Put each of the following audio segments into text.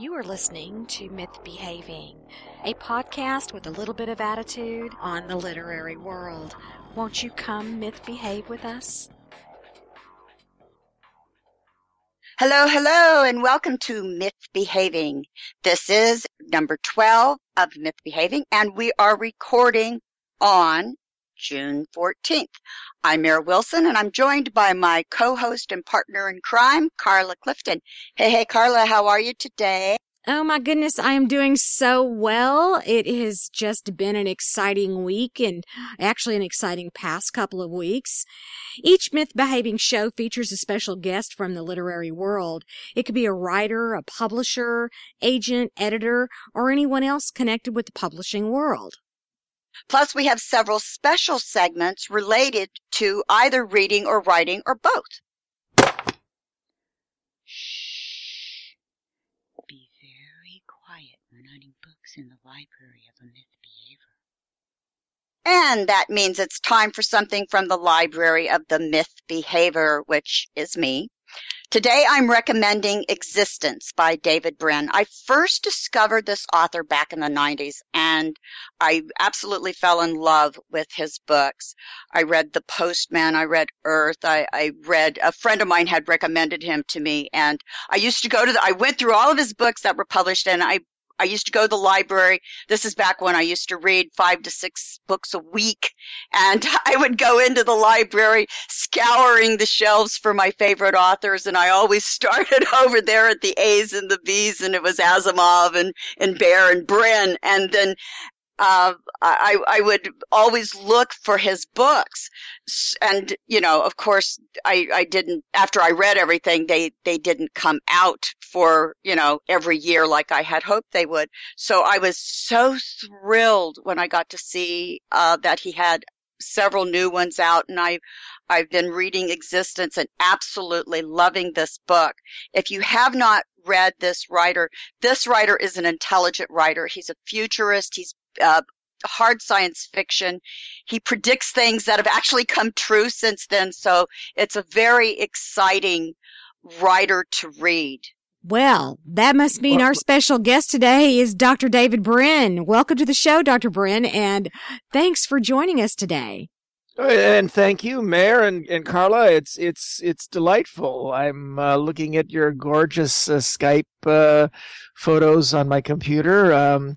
You are listening to Myth Behaving, a podcast with a little bit of attitude on the literary world. Won't you come myth behave with us? Hello, hello, and welcome to Myth Behaving. This is number 12 of Myth Behaving, and we are recording on June 14th. I'm Mara Wilson, and I'm joined by my co-host and partner in crime, Carla Clifton. Hey, hey, Carla, how are you today? Oh my goodness, I am doing so well. It has just been an exciting week and actually an exciting past couple of weeks. Each myth behaving show features a special guest from the literary world. It could be a writer, a publisher, agent, editor, or anyone else connected with the publishing world. Plus, we have several special segments related to either reading or writing or both. Shh. Be very quiet when hunting books in the library of a myth behavior. And that means it's time for something from the library of the myth behavior, which is me. Today I'm recommending Existence by David Brin. I first discovered this author back in the 90s and I absolutely fell in love with his books. I read The Postman, I read Earth, I, I read, a friend of mine had recommended him to me and I used to go to the, I went through all of his books that were published and I I used to go to the library. This is back when I used to read five to six books a week. And I would go into the library scouring the shelves for my favorite authors. And I always started over there at the A's and the B's and it was Asimov and, and Bear and Brin. And then uh, I, I would always look for his books. And, you know, of course, I, I didn't, after I read everything, they, they didn't come out for, you know, every year like I had hoped they would. So I was so thrilled when I got to see, uh, that he had several new ones out and I, I've been reading Existence and absolutely loving this book. If you have not read this writer, this writer is an intelligent writer. He's a futurist. He's uh, hard science fiction. He predicts things that have actually come true since then. So it's a very exciting writer to read. Well, that must mean our special guest today is Dr. David Brin. Welcome to the show, Dr. Brin, and thanks for joining us today. And thank you, Mara and, and Carla. It's it's it's delightful. I'm uh, looking at your gorgeous uh, Skype uh, photos on my computer. Um,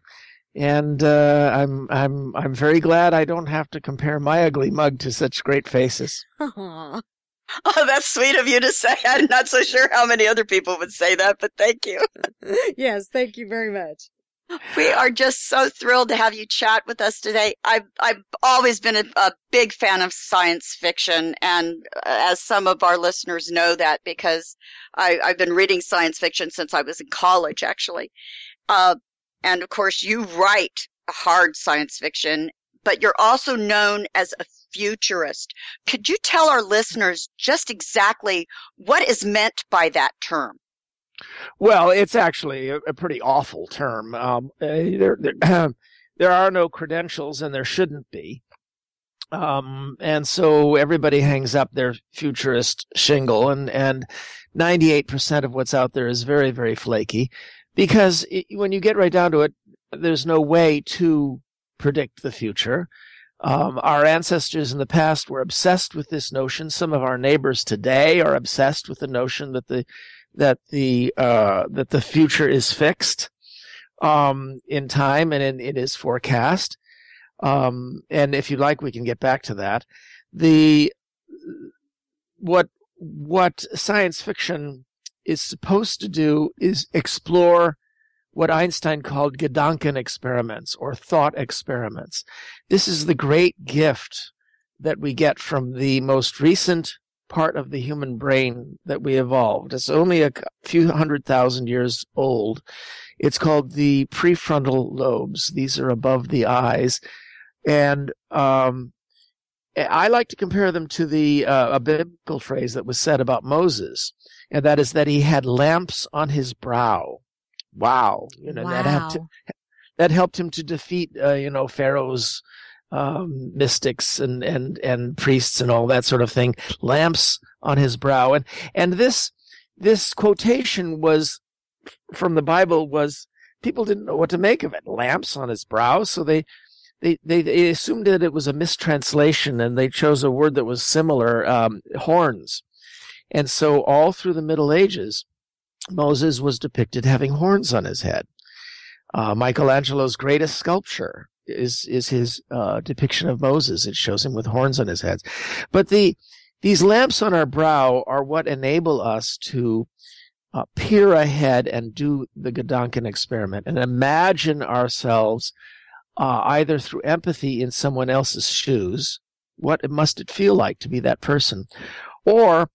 and uh, I'm I'm I'm very glad I don't have to compare my ugly mug to such great faces. Aww. Oh, that's sweet of you to say. I'm not so sure how many other people would say that, but thank you. yes, thank you very much. We are just so thrilled to have you chat with us today. I've I've always been a, a big fan of science fiction, and uh, as some of our listeners know that because I, I've been reading science fiction since I was in college, actually. Uh, and of course, you write hard science fiction, but you're also known as a futurist. Could you tell our listeners just exactly what is meant by that term? Well, it's actually a, a pretty awful term. Um, uh, there, there, there, are no credentials, and there shouldn't be. Um, and so everybody hangs up their futurist shingle, and and 98% of what's out there is very, very flaky because it, when you get right down to it, there's no way to predict the future. Um, our ancestors in the past were obsessed with this notion. Some of our neighbors today are obsessed with the notion that the that the uh, that the future is fixed um, in time and in, it is forecast. Um, and if you like, we can get back to that. The what what science fiction is supposed to do is explore what Einstein called Gedanken experiments or thought experiments. This is the great gift that we get from the most recent part of the human brain that we evolved. It's only a few hundred thousand years old. It's called the prefrontal lobes. These are above the eyes. And, um, I like to compare them to the uh, a biblical phrase that was said about Moses, and that is that he had lamps on his brow. Wow, you know wow. that helped him, that helped him to defeat uh, you know Pharaoh's um, mystics and and and priests and all that sort of thing. Lamps on his brow, and and this this quotation was from the Bible was people didn't know what to make of it. Lamps on his brow, so they they, they, they assumed that it was a mistranslation and they chose a word that was similar, um, horns. And so all through the Middle Ages, Moses was depicted having horns on his head. Uh, Michelangelo's greatest sculpture is is his uh, depiction of Moses. It shows him with horns on his head. But the these lamps on our brow are what enable us to uh, peer ahead and do the Gedanken experiment and imagine ourselves uh, either through empathy in someone else's shoes, what must it feel like to be that person, or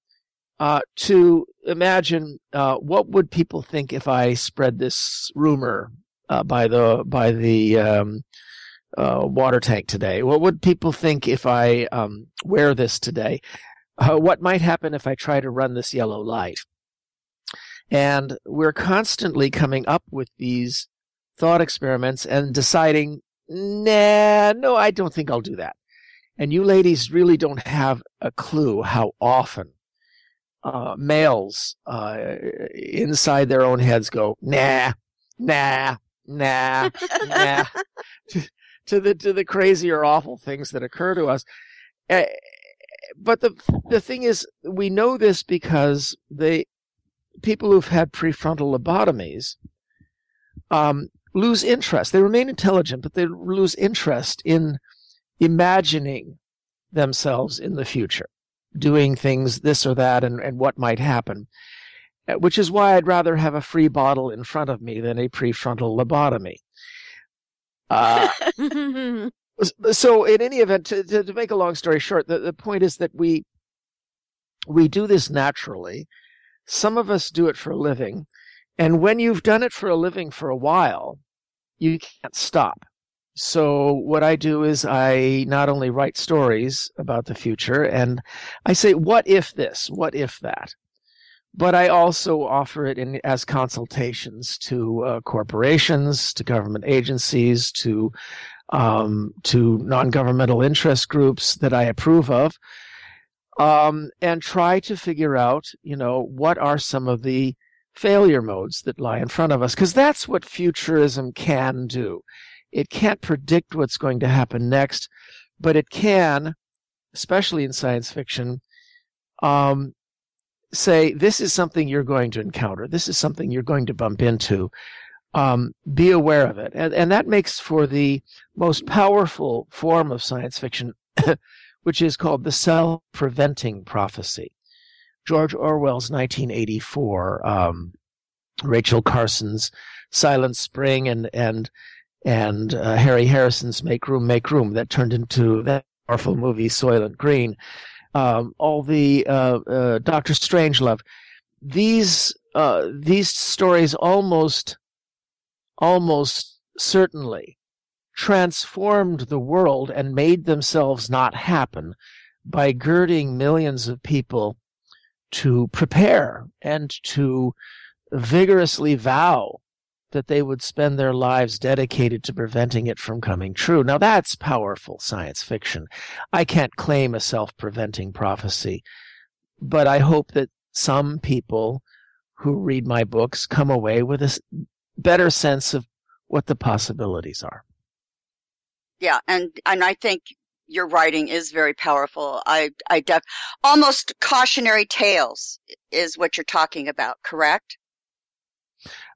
uh, to imagine uh, what would people think if I spread this rumor uh, by the by the um, uh, water tank today? What would people think if I um, wear this today? Uh, what might happen if I try to run this yellow light? And we're constantly coming up with these thought experiments and deciding nah, no, I don't think I'll do that. And you ladies really don't have a clue how often uh, males uh, inside their own heads go, nah, nah, nah, nah, to, to, the to the crazy or awful things that occur to us. Uh, but the the thing is, we know this because the people who've had prefrontal lobotomies um, lose interest. They remain intelligent, but they lose interest in imagining themselves in the future, doing things this or that and, and what might happen. Uh, which is why I'd rather have a free bottle in front of me than a prefrontal lobotomy. Uh, so, in any event, to, to, to, make a long story short, the, the point is that we we do this naturally. Some of us do it for a living, and when you've done it for a living for a while, you can't stop. So what I do is I not only write stories about the future and I say, what if this? What if that? But I also offer it in, as consultations to uh, corporations, to government agencies, to um, to non-governmental interest groups that I approve of, um, and try to figure out, you know, what are some of the failure modes that lie in front of us, because that's what futurism can do. It can't predict what's going to happen next, but it can, especially in science fiction, um, say, this is something you're going to encounter. This is something you're going to bump into. Um, be aware of it. And, and that makes for the most powerful form of science fiction, which is called the self preventing prophecy. George Orwell's 1984, um, Rachel Carson's Silent Spring, and and and uh, Harry Harrison's Make Room, Make Room that turned into that powerful movie Soylent Green. Um, all the uh, uh, Doctor Strangelove. These uh, these stories almost almost certainly transformed the world and made themselves not happen by girding millions of people to prepare and to vigorously vow that they would spend their lives dedicated to preventing it from coming true. Now that's powerful science fiction. I can't claim a self-preventing prophecy, but I hope that some people who read my books come away with a better sense of what the possibilities are. Yeah, and and I think your writing is very powerful. I, I def, almost cautionary tales is what you're talking about, correct?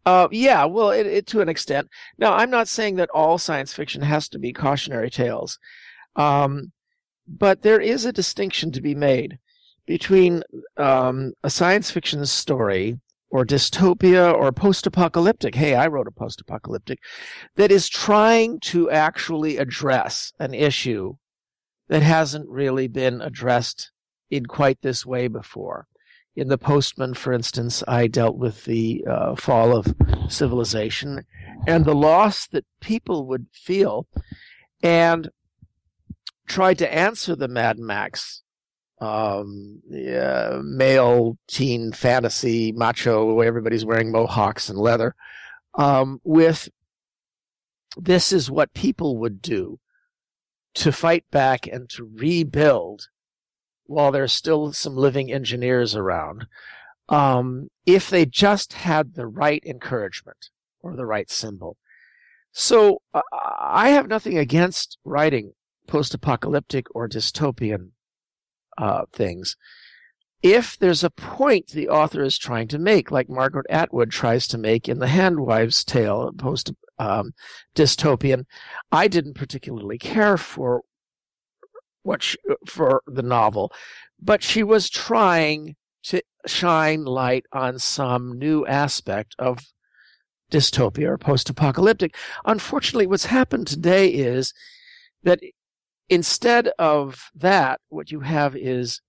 Uh, yeah, well, it, it, to an extent. Now, I'm not saying that all science fiction has to be cautionary tales, um, but there is a distinction to be made between um, a science fiction story or dystopia or post-apocalyptic. Hey, I wrote a post-apocalyptic that is trying to actually address an issue that hasn't really been addressed in quite this way before. In The Postman, for instance, I dealt with the uh, fall of civilization and the loss that people would feel and tried to answer the Mad Max um, yeah, male teen fantasy macho, everybody's wearing mohawks and leather, um, with this is what people would do to fight back and to rebuild while there's still some living engineers around. um, if they just had the right encouragement or the right symbol. So uh, I have nothing against writing post-apocalyptic or dystopian uh, things. If there's a point the author is trying to make, like Margaret Atwood tries to make in the Handmaid's Tale, post um, dystopian, I didn't particularly care for what she, uh, for the novel, but she was trying to shine light on some new aspect of dystopia or post-apocalyptic. Unfortunately, what's happened today is that instead of that, what you have is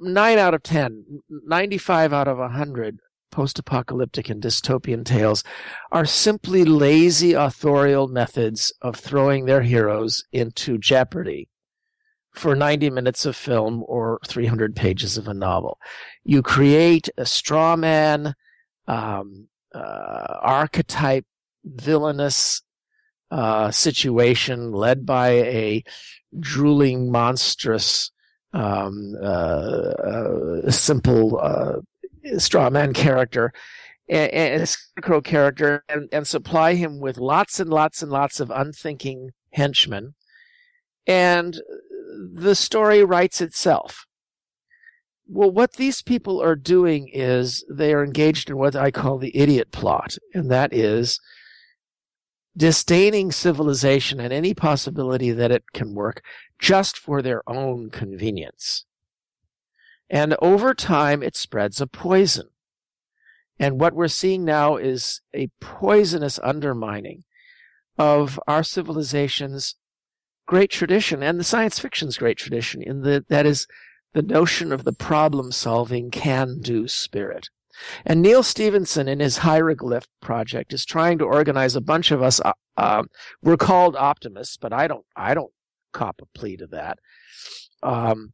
nine out of 10, 95 out of a 100 post-apocalyptic and dystopian tales are simply lazy authorial methods of throwing their heroes into jeopardy for 90 minutes of film or 300 pages of a novel. You create a straw man, um, uh, archetype, villainous uh, situation led by a drooling, monstrous, um, uh, uh simple uh, straw man character and, and a scarecrow character and, and supply him with lots and lots and lots of unthinking henchmen. And the story writes itself. Well, what these people are doing is they are engaged in what I call the idiot plot, and that is disdaining civilization and any possibility that it can work just for their own convenience. And over time, it spreads a poison. And what we're seeing now is a poisonous undermining of our civilization's great tradition and the science fiction's great tradition in the, that is the notion of the problem solving can do spirit. And Neal Stephenson, in his hieroglyph project is trying to organize a bunch of us. Uh, uh, we're called optimists, but I don't, I don't cop a plea to that. Um,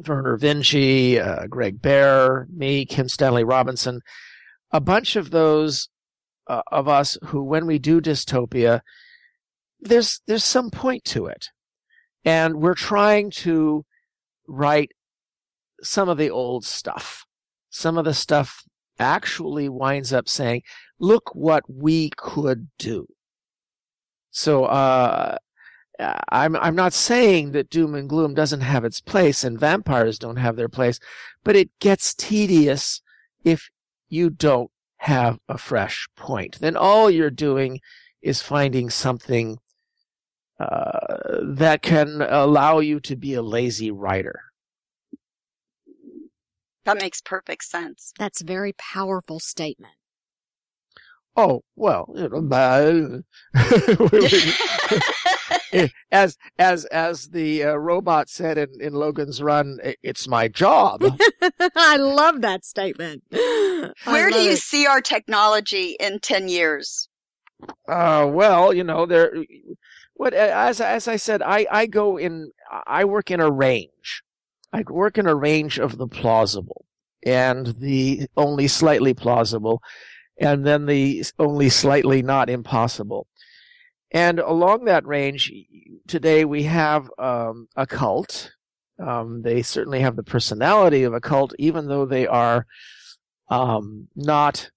Vernor Vinge, uh, Greg Bear, me, Kim Stanley Robinson, a bunch of those uh, of us who, when we do dystopia, there's there's some point to it, and we're trying to write some of the old stuff. Some of the stuff actually winds up saying, "Look what we could do." So uh, I'm I'm not saying that doom and gloom doesn't have its place and vampires don't have their place, but it gets tedious if you don't have a fresh point. Then all you're doing is finding something uh, that can allow you to be a lazy writer. That makes perfect sense. That's a very powerful statement. Oh well, you know, as as as the uh, robot said in, in Logan's Run, it's my job. I love that statement. Where do you it. see our technology in ten years? Uh, well, you know, there. What as as I said, I I go in. I work in a range. I work in a range of the plausible and the only slightly plausible and then the only slightly not impossible. And along that range, today we have um, a cult. Um, they certainly have the personality of a cult, even though they are um, not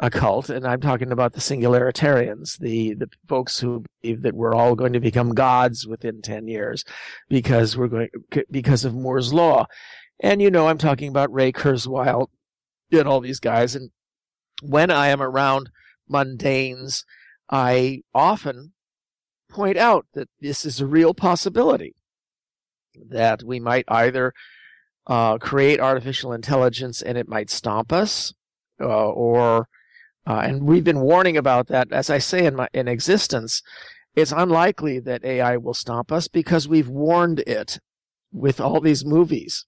a cult. And I'm talking about the singularitarians, the the folks who believe that we're all going to become gods within ten years because we're going because of Moore's law. And you know, I'm talking about Ray Kurzweil and all these guys. And when I am around mundanes, I often point out that this is a real possibility that we might either uh, create artificial intelligence and it might stomp us, uh, or uh, and we've been warning about that. As I say in my in existence, it's unlikely that AI will stomp us because we've warned it with all these movies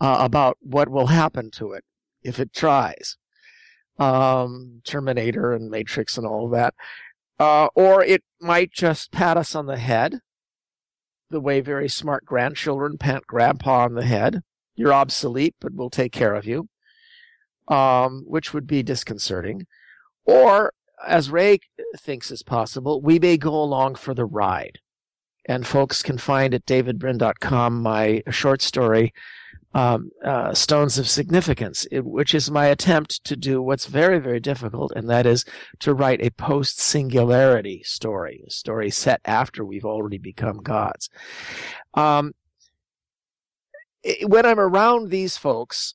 uh, about what will happen to it if it tries um, Terminator and Matrix and all of that. Uh, or it might just pat us on the head, the way very smart grandchildren pat grandpa on the head. You're obsolete, but we'll take care of you, um, which would be disconcerting. Or, as Ray thinks is possible, we may go along for the ride. And folks can find at davidbrin.com my short story um, uh, stones of significance, which is my attempt to do what's very, very difficult, and that is to write a post singularity story, a story set after we've already become gods. Um, when I'm around these folks,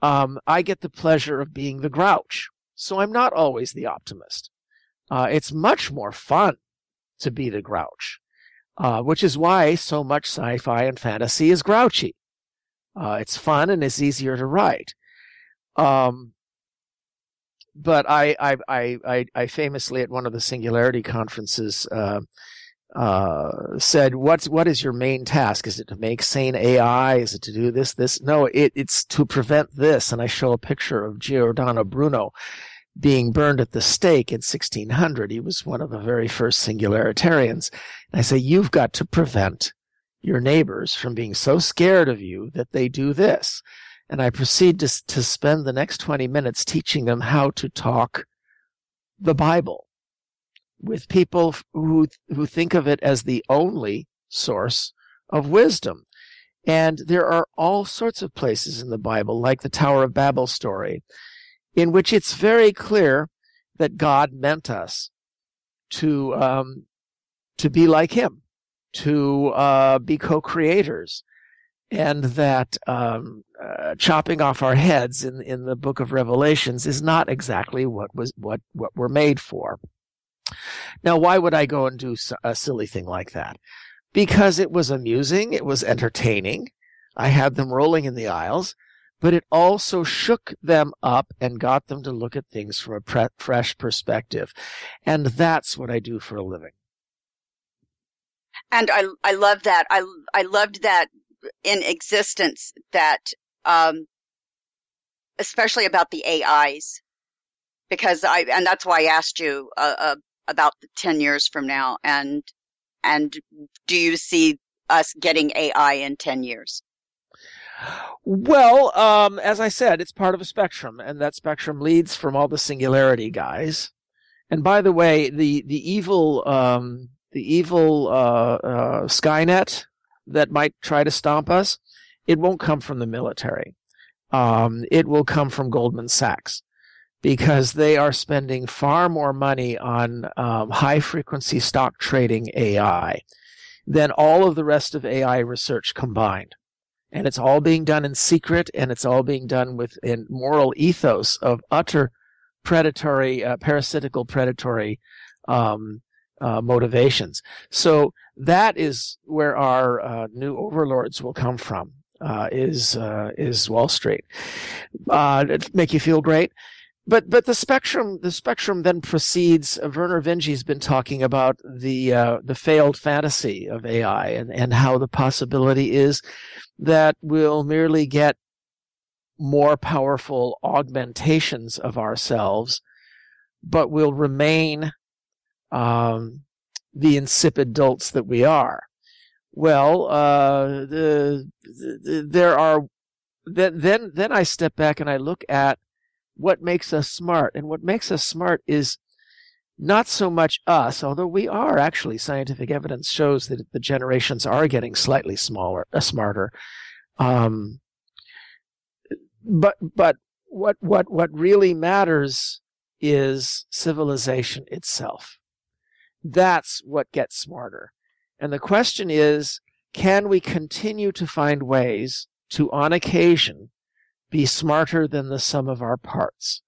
um, I get the pleasure of being the grouch. So I'm not always the optimist. Uh, it's much more fun to be the grouch, uh, which is why so much sci-fi and fantasy is grouchy. Uh, it's fun and it's easier to write. Um, but I, I, I, I, famously at one of the Singularity conferences uh, uh, said, "What's what is your main task? Is it to make sane AI? Is it to do this, this? No, it, it's to prevent this." And I show a picture of Giordano Bruno being burned at the stake in 1600. He was one of the very first singularitarians. And I say, "You've got to prevent your neighbors from being so scared of you that they do this. And I proceed to, to spend the next 20 minutes teaching them how to talk the Bible with people who, who think of it as the only source of wisdom. And there are all sorts of places in the Bible, like the Tower of Babel story, in which it's very clear that God meant us to um, to be like Him, to uh, be co-creators, and that um, uh, chopping off our heads in in the Book of Revelations is not exactly what was what what we're made for. Now, why would I go and do a silly thing like that? Because it was amusing, it was entertaining. I had them rolling in the aisles, but it also shook them up and got them to look at things from a pre- fresh perspective. And that's what I do for a living and I I love that. I I loved that in existence that um especially about the AIs because I and that's why I asked you uh, uh, about the 10 years from now and and do you see us getting AI in 10 years? Well, um, as I said, it's part of a spectrum, and that spectrum leads from all the singularity guys. And by the way, the the evil um, the evil uh, uh, Skynet that might try to stomp us, it won't come from the military. Um, it will come from Goldman Sachs because they are spending far more money on um, high frequency stock trading AI than all of the rest of AI research combined. And it's all being done in secret and it's all being done with a moral ethos of utter predatory, uh, parasitical predatory um, uh, motivations. So that is where our uh, new overlords will come from. Uh, is uh, is Wall Street? Uh, make you feel great, but but the spectrum the spectrum then proceeds. Uh, Vernor Vinge's been talking about the the failed fantasy of AI and and how the possibility is that we'll merely get more powerful augmentations of ourselves, but will remain um, the insipid dolts that we are. Well, uh, the, the, there are then then then I step back and I look at what makes us smart, and what makes us smart is not so much us, although we are actually scientific evidence shows that the generations are getting slightly smaller, uh, smarter. Um, but but what what what really matters is civilization itself. That's what gets smarter. And the question is, can we continue to find ways to, on occasion, be smarter than the sum of our parts?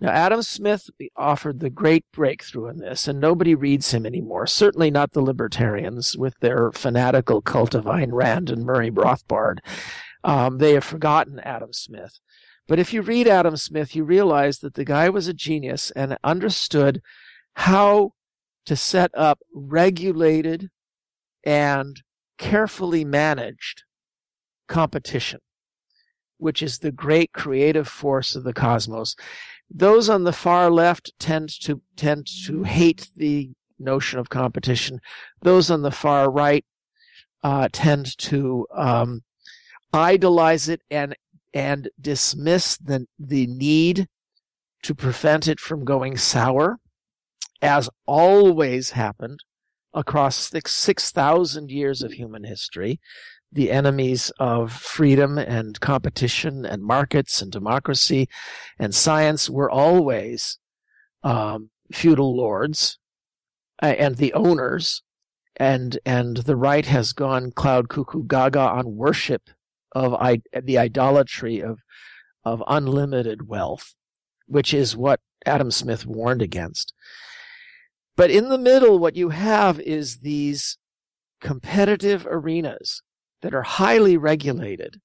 Now, Adam Smith offered the great breakthrough in this, and nobody reads him anymore. Certainly not the libertarians with their fanatical cult of Ayn Rand and Murray Rothbard. Um, they have forgotten Adam Smith. But if you read Adam Smith, you realize that the guy was a genius and understood how to set up regulated and carefully managed competition, which is the great creative force of the cosmos. Those on the far left tend to tend to hate the notion of competition. Those on the far right uh, tend to um, idolize it and and dismiss the the need to prevent it from going sour as always happened across 6,000 years of human history, the enemies of freedom and competition and markets and democracy and science were always um, feudal lords uh, and the owners and and the right has gone cloud cuckoo gaga on worship of I, the idolatry of of unlimited wealth, which is what Adam Smith warned against. But in the middle, what you have is these competitive arenas that are highly regulated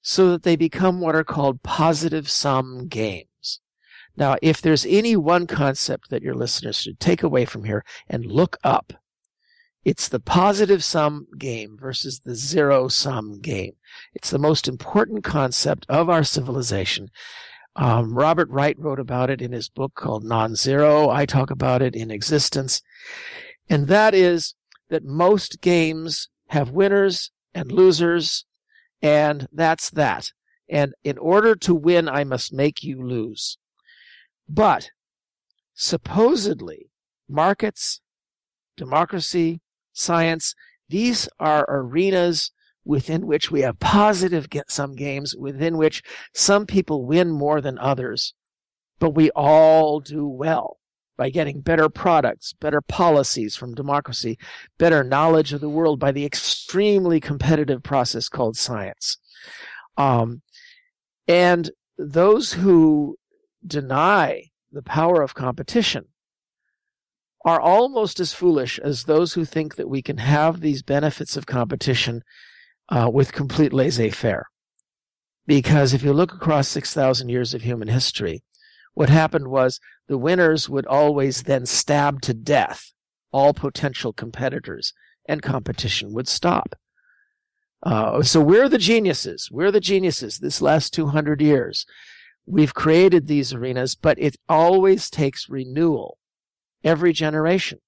so that they become what are called positive sum games. Now, if there's any one concept that your listeners should take away from here and look up, it's the positive sum game versus the zero sum game. It's the most important concept of our civilization. Um, Robert Wright wrote about it in his book called Non Zero. I talk about it in Existence. And that is that most games have winners and losers, and that's that. And in order to win, I must make you lose. But supposedly, markets, democracy, science. These are arenas within which we have positive sum games, within which some people win more than others, but we all do well by getting better products, better policies from democracy, better knowledge of the world by the extremely competitive process called science. Um, and those who deny the power of competition are almost as foolish as those who think that we can have these benefits of competition uh, with complete laissez faire. Because if you look across 6,000 years of human history, what happened was the winners would always then stab to death all potential competitors and competition would stop. Uh, so we're the geniuses. We're the geniuses this last 200 years. We've created these arenas, but it always takes renewal every generation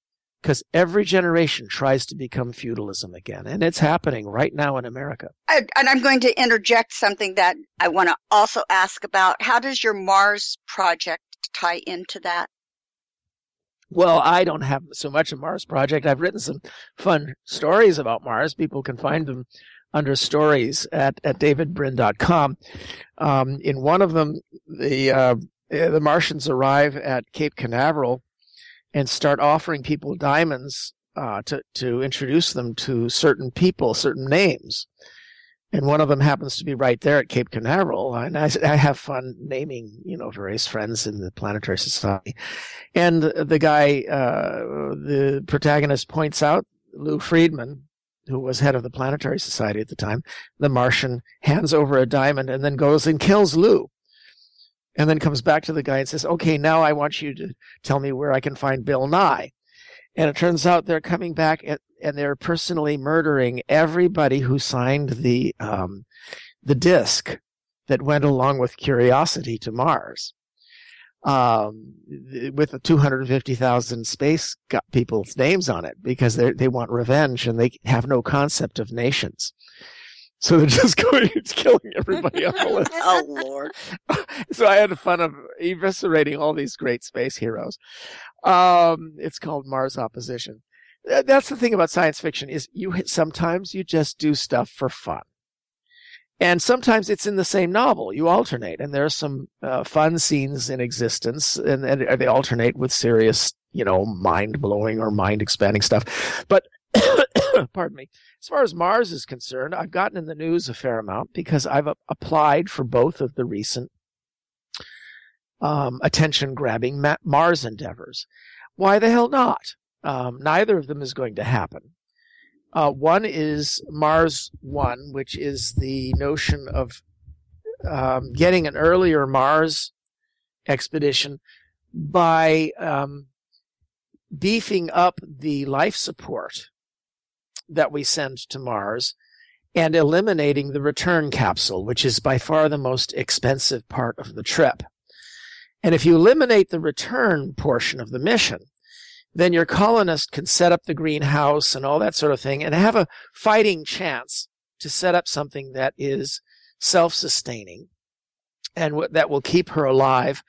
because every generation tries to become feudalism again. And it's happening right now in America. I, and I'm going to interject something that I want to also ask about. How does your Mars project tie into that? Well, I don't have so much a Mars project. I've written some fun stories about Mars. People can find them under stories at, at davidbrin.com. Um, in one of them, the, uh, the Martians arrive at Cape Canaveral and start offering people diamonds uh, to to introduce them to certain people, certain names. And one of them happens to be right there at Cape Canaveral. And I, I have fun naming, you know, various friends in the Planetary Society. And the guy, uh, the protagonist points out Lou Friedman, who was head of the Planetary Society at the time. The Martian hands over a diamond and then goes and kills Lou and then comes back to the guy and says, okay, now I want you to tell me where I can find Bill Nye. And it turns out they're coming back and, and they're personally murdering everybody who signed the, um, the disc that went along with Curiosity to Mars. Um, with the 250,000 space got people's names on it because they they want revenge and they have no concept of nations. So they're just going and killing everybody on the list. oh Lord! so I had fun of eviscerating all these great space heroes. Um, it's called Mars Opposition. That's the thing about science fiction is you sometimes you just do stuff for fun. And sometimes it's in the same novel. You alternate, and there are some uh, fun scenes in existence, and, and they alternate with serious, you know, mind blowing or mind expanding stuff. But pardon me. As far as Mars is concerned, I've gotten in the news a fair amount because I've applied for both of the recent um, attention grabbing Mars endeavors. Why the hell not? Um, neither of them is going to happen. Uh, one is Mars One, which is the notion of um, getting an earlier Mars expedition by um, beefing up the life support that we send to Mars and eliminating the return capsule, which is by far the most expensive part of the trip. And if you eliminate the return portion of the mission, then your colonist can set up the greenhouse and all that sort of thing and have a fighting chance to set up something that is self-sustaining and w- that will keep her alive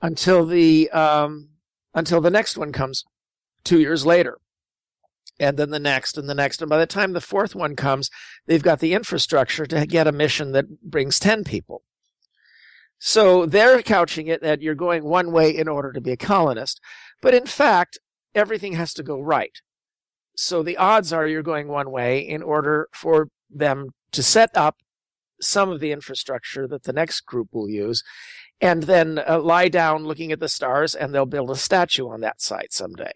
until the um, until the next one comes two years later. And then the next and the next. And by the time the fourth one comes, they've got the infrastructure to get a mission that brings 10 people. So they're couching it that you're going one way in order to be a colonist. But in fact, everything has to go right. So the odds are you're going one way in order for them to set up some of the infrastructure that the next group will use and then uh, lie down looking at the stars and they'll build a statue on that site someday.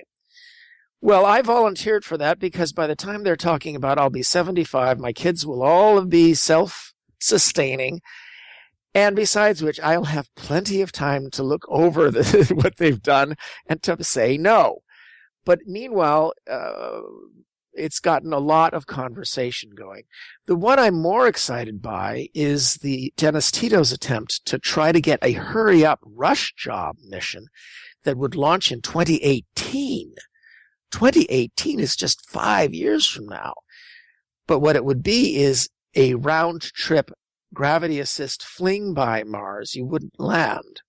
Well, I volunteered for that because by the time they're talking about I'll be 75, my kids will all be self sustaining. And besides which, I'll have plenty of time to look over the, what they've done and to say no. But meanwhile, uh, it's gotten a lot of conversation going. The one I'm more excited by is the Dennis Tito's attempt to try to get a hurry up rush job mission that would launch in 2018. 2018 is just five years from now. But what it would be is a round trip gravity assist fling by Mars. You wouldn't land.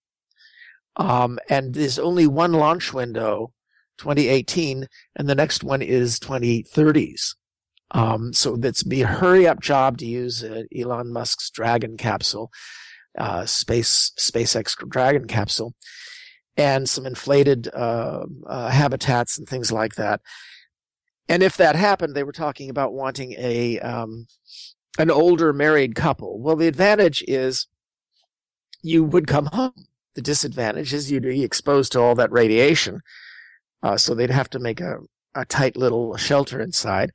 Um, and there's only one launch window 2018, and the next one is 2030s. Um, so that's be a hurry up job to use uh, Elon Musk's Dragon capsule, uh, space SpaceX Dragon capsule, and some inflated uh, uh, habitats and things like that. And if that happened, they were talking about wanting a um, an older married couple. Well, the advantage is you would come home. The disadvantage is you'd be exposed to all that radiation uh, so they'd have to make a, a tight little shelter inside.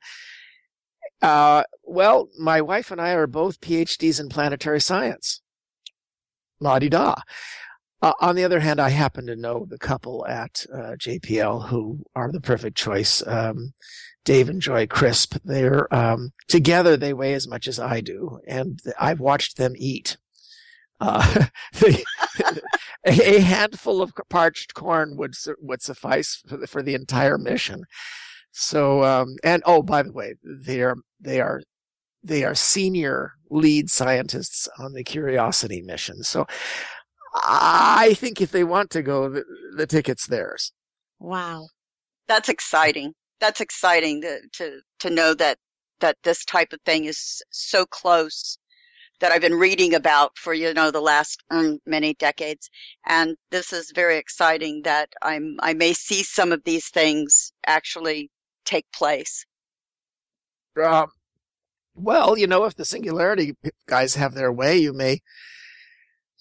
Uh, well, my wife and I are both PhDs in planetary science. La di da. Uh, on the other hand, I happen to know the couple at uh, JPL who are the perfect choice. Um, Dave and Joy Crisp. They're um, together. They weigh as much as I do, and I've watched them eat. Uh, a handful of parched corn would would suffice for the, for the entire mission. So, um, and oh, by the way, they are they are they are senior lead scientists on the Curiosity mission. So, I think if they want to go, the, the ticket's theirs. Wow, that's exciting. That's exciting to to to know that that this type of thing is so close that I've been reading about for, you know, the last um, many decades. And this is very exciting that I'm, I may see some of these things actually take place. Um, well, you know, if the singularity guys have their way, you may,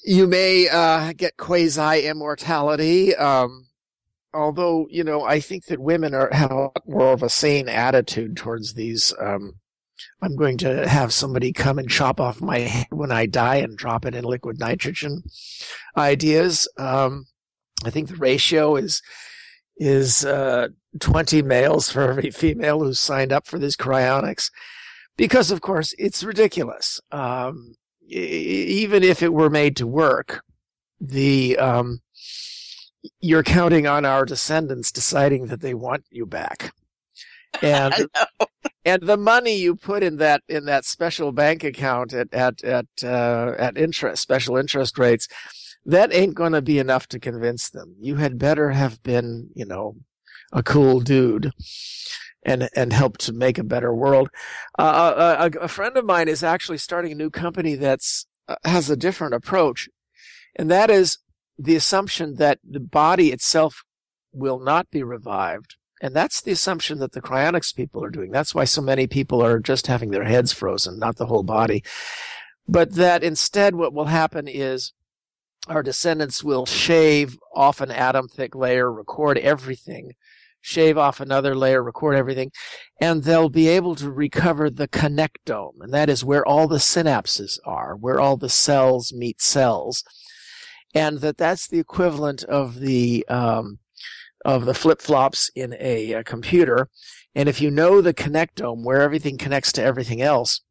you may, uh, get quasi immortality. Um, although, you know, I think that women are, have a lot more of a sane attitude towards these, um, I'm going to have somebody come and chop off my head when I die and drop it in liquid nitrogen ideas. Um, I think the ratio is is uh, 20 males for every female who's signed up for these cryonics, because of course it's ridiculous. Um, even if it were made to work, the um, you're counting on our descendants deciding that they want you back. And and the money you put in that in that special bank account at at at uh, at interest special interest rates that ain't going to be enough to convince them. You had better have been you know a cool dude and and help to make a better world uh, uh a, a, friend of mine is actually starting a new company that's uh, has a different approach and that is the assumption that the body itself will not be revived and that's the assumption that the cryonics people are doing. That's why so many people are just having their heads frozen, not the whole body. But that instead what will happen is our descendants will shave off an atom thick layer, record everything, shave off another layer, record everything, and they'll be able to recover the connectome. And that is where all the synapses are, where all the cells meet cells. And that that's the equivalent of the, um, of the flip flops in a, a, computer. And if you know the connectome, where everything connects to everything else,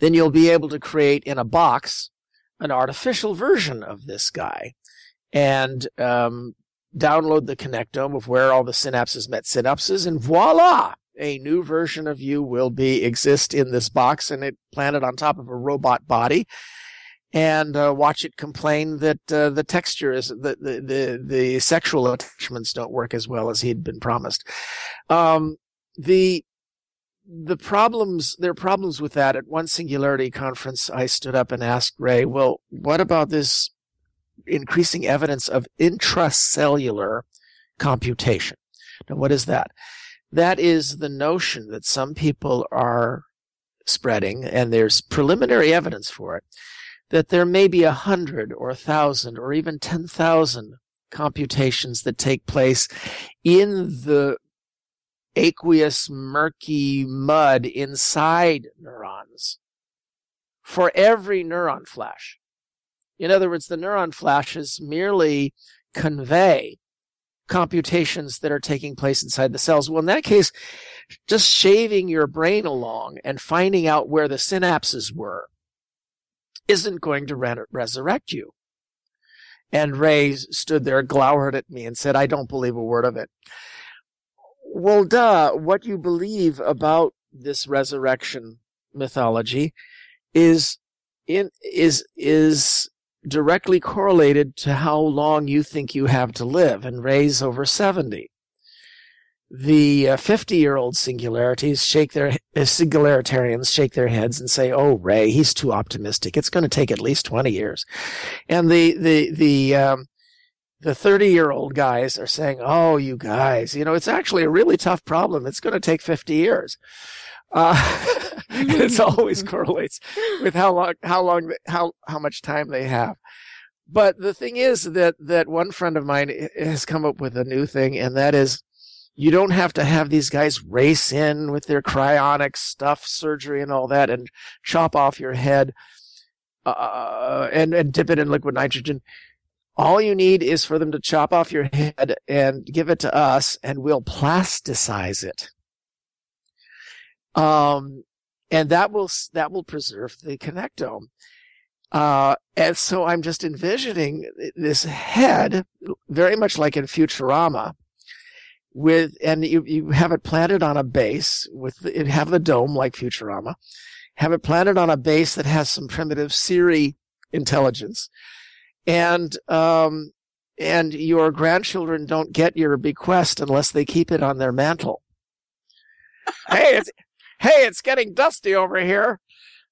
then you'll be able to create in a box an artificial version of this guy and um, download the connectome of where all the synapses met synapses, and voila! A new version of you will be exist in this box and it planted on top of a robot body and uh, watch it complain that uh, the texture is the, the, the the sexual attachments don't work as well as he'd been promised. Um, the the problems there are problems with that. At one singularity conference, I stood up and asked Ray, "Well, what about this increasing evidence of intracellular computation?" Now, what is that? That is the notion that some people are spreading, and there's preliminary evidence for it, that there may be a hundred or a thousand or even 10,000 computations that take place in the aqueous, murky mud inside neurons for every neuron flash. In other words, the neuron flashes merely convey computations that are taking place inside the cells. Well, in that case, just shaving your brain along and finding out where the synapses were isn't going to re- resurrect you. And Ray stood there, glowered at me, and said, I don't believe a word of it. Well, duh, what you believe about this resurrection mythology is in, is, is directly correlated to how long you think you have to live, and Ray's over 70 the 50 uh, year old singularities shake their uh, singularitarians shake their heads and say oh ray he's too optimistic. It's going to take at least 20 years. And the the the um, the 30 year old guys are saying oh you guys you know it's actually a really tough problem. It's going to take 50 years uh, it always correlates with how long how long how how much time they have but the thing is that that one friend of mine has come up with a new thing and that is you don't have to have these guys race in with their cryonic stuff, surgery, and all that, and chop off your head uh, and and dip it in liquid nitrogen. All you need is for them to chop off your head and give it to us, and we'll plasticize it. Um, and that will that will preserve the connectome. Uh, and so I'm just envisioning this head, very much like in Futurama, with and you, you have it planted on a base with it have the dome like Futurama, have it planted on a base that has some primitive Siri intelligence, and um, and your grandchildren don't get your bequest unless they keep it on their mantle. hey, it's hey, it's getting dusty over here.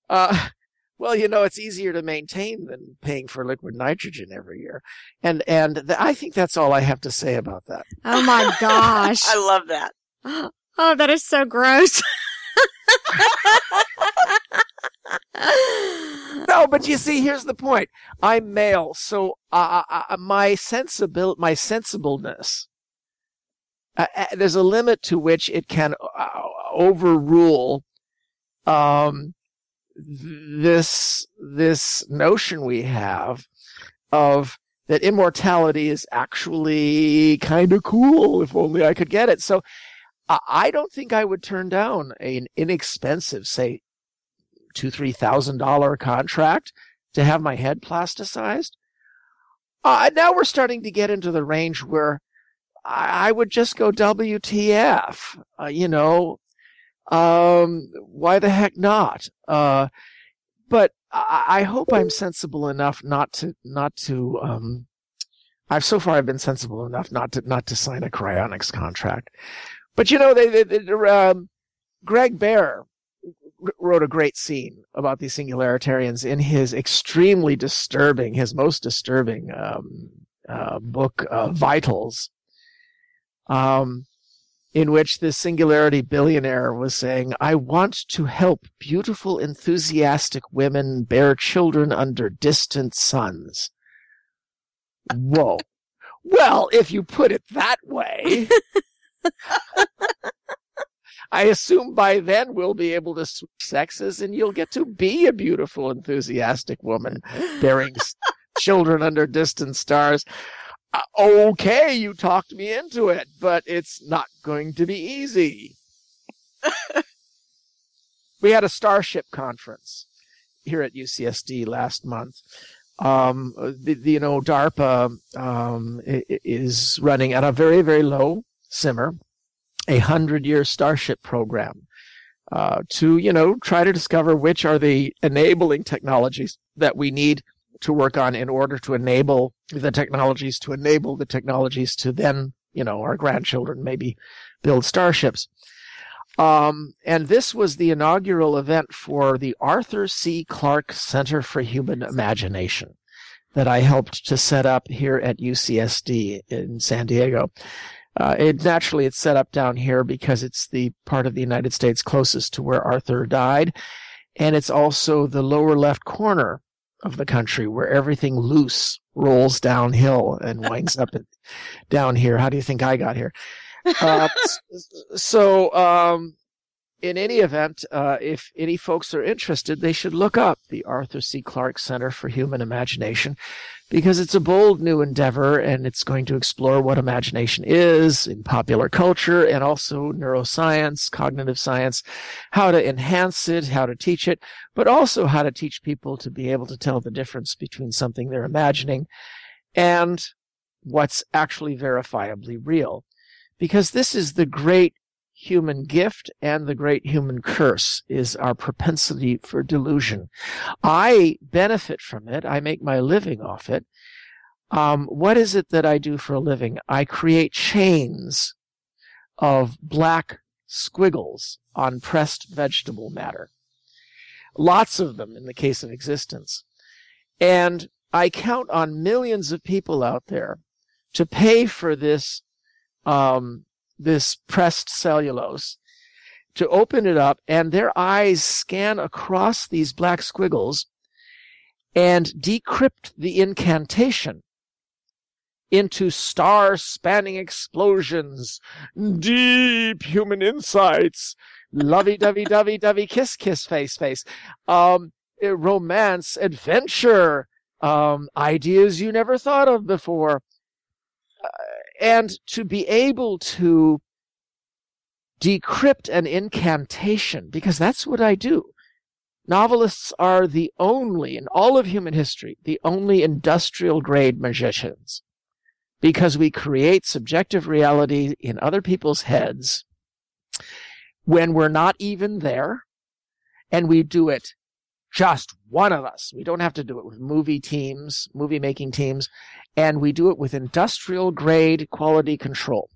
Uh, well, you know, it's easier to maintain than paying for liquid nitrogen every year. And, and th- I think that's all I have to say about that. Oh my gosh. I love that. Oh, that is so gross. no, but you see, here's the point. I'm male, so uh, uh, uh my sensibil, my sensibleness, uh, uh, there's a limit to which it can uh, overrule um, this this notion we have of that immortality is actually kind of cool if only I could get it. So I don't think I would turn down an inexpensive, say, two, three thousand dollar contract to have my head plasticized. Uh, now we're starting to get into the range where I, I would just go WTF, uh, you know, um, why the heck not? Uh, but I, I, hope I'm sensible enough not to, not to, um, I've so far I've been sensible enough not to, not to sign a cryonics contract. But you know, they, they, they um, Greg Bear wrote a great scene about these singularitarians in his extremely disturbing, his most disturbing, um, uh, book, uh, Vitals. Um, in which this singularity billionaire was saying, I want to help beautiful, enthusiastic women bear children under distant suns. Whoa. Well, if you put it that way, I assume by then we'll be able to switch sexes and you'll get to be a beautiful, enthusiastic woman bearing children under distant stars. Uh, okay, you talked me into it, but it's not going to be easy. we had a Starship conference here at UCSD last month. Um, the, the, you know, DARPA um, is running at a very, very low simmer a hundred year Starship program uh, to, you know, try to discover which are the enabling technologies that we need – to work on in order to enable the technologies to enable the technologies to then, you know, our grandchildren maybe build starships. Um, and this was the inaugural event for the Arthur C. Clarke Center for Human Imagination that I helped to set up here at UCSD in San Diego. Uh, it naturally it's set up down here because it's the part of the United States closest to where Arthur died, and it's also the lower left corner of the country where everything loose rolls downhill and winds up down here. How do you think I got here? Uh, so, um, in any event, uh, if any folks are interested, they should look up the Arthur C. Clarke Center for Human Imagination because it's a bold new endeavor and it's going to explore what imagination is in popular culture and also neuroscience, cognitive science, how to enhance it, how to teach it, but also how to teach people to be able to tell the difference between something they're imagining and what's actually verifiably real. Because this is the great human gift and the great human curse is our propensity for delusion. I benefit from it. I make my living off it. Um, what is it that I do for a living? I create chains of black squiggles on pressed vegetable matter. Lots of them in the case of existence. And I count on millions of people out there to pay for this um, this pressed cellulose to open it up and their eyes scan across these black squiggles and decrypt the incantation into star spanning explosions, deep human insights, lovey dovey dovey dovey kiss kiss face face, um, romance, adventure, um, ideas you never thought of before. And to be able to decrypt an incantation, because that's what I do. Novelists are the only, in all of human history, the only industrial grade magicians. Because we create subjective reality in other people's heads when we're not even there, and we do it just one of us. We don't have to do it with movie teams, movie making teams, and we do it with industrial grade quality control.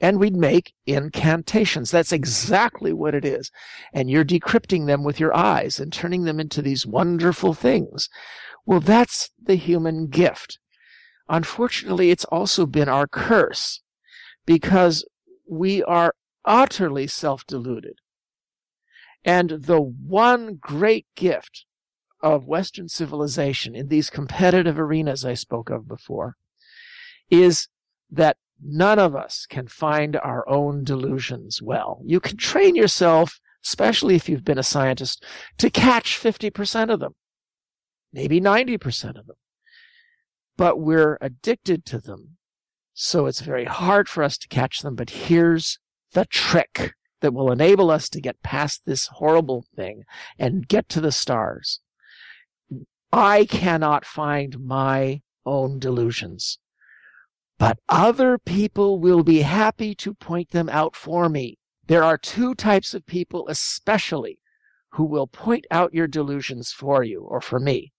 And we'd make incantations. That's exactly what it is. And you're decrypting them with your eyes and turning them into these wonderful things. Well, that's the human gift. Unfortunately, it's also been our curse because we are utterly self-deluded. And the one great gift of Western civilization in these competitive arenas I spoke of before is that none of us can find our own delusions well. You can train yourself, especially if you've been a scientist, to catch 50% of them, maybe 90% of them. But we're addicted to them. So it's very hard for us to catch them. But here's the trick that will enable us to get past this horrible thing and get to the stars. I cannot find my own delusions, but other people will be happy to point them out for me. There are two types of people especially who will point out your delusions for you or for me.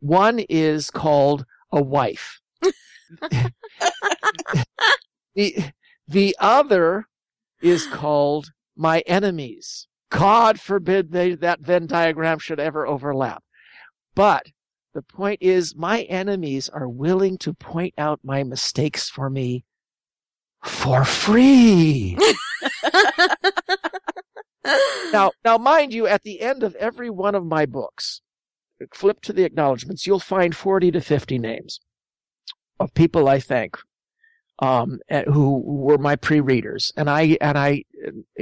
One is called a wife. the, the other is called my enemies. God forbid they, that Venn diagram should ever overlap. But the point is, my enemies are willing to point out my mistakes for me for free. now, now, mind you, at the end of every one of my books, flip to the acknowledgments, you'll find 40 to 50 names of people I thank um, who were my pre-readers, and I and I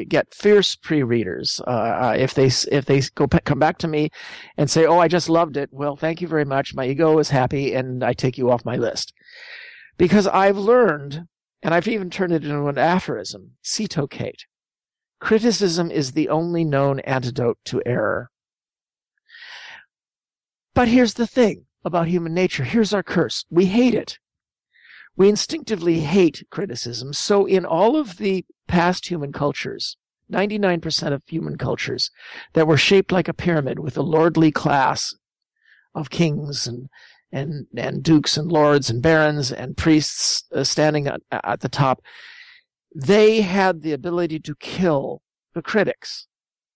get fierce pre-readers uh, if they if they go come back to me and say, "Oh, I just loved it." Well, thank you very much. My ego is happy, and I take you off my list because I've learned, and I've even turned it into an aphorism: "CITOKATE." Criticism is the only known antidote to error. But here's the thing about human nature. Here's our curse. We hate it. We instinctively hate criticism. So in all of the past human cultures, 99% of human cultures that were shaped like a pyramid with a lordly class of kings and and and dukes and lords and barons and priests uh, standing at, at the top. They had the ability to kill the critics,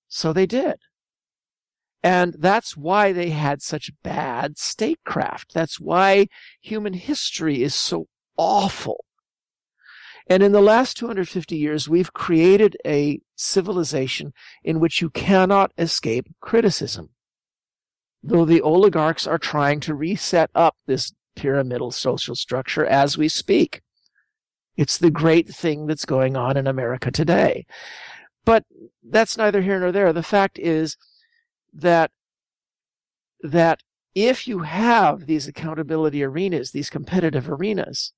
so they did. And that's why they had such bad statecraft. That's why human history is so awful. And in the last 250 years, we've created a civilization in which you cannot escape criticism. Though the oligarchs are trying to reset up this pyramidal social structure as we speak. It's the great thing that's going on in America today. But that's neither here nor there. The fact is that that if you have these accountability arenas, these competitive arenas,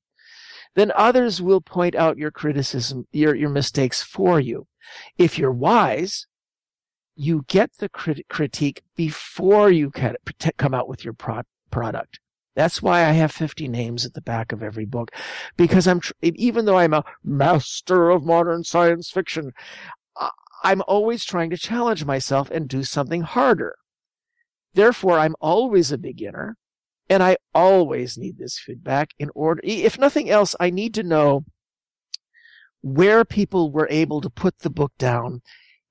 then others will point out your criticism, your, your mistakes for you. If you're wise, you get the crit- critique before you can come out with your pro- product. That's why I have 50 names at the back of every book, because I'm, tr- even though I'm a master of modern science fiction, I'm always trying to challenge myself and do something harder. Therefore, I'm always a beginner and I always need this feedback in order, if nothing else, I need to know where people were able to put the book down,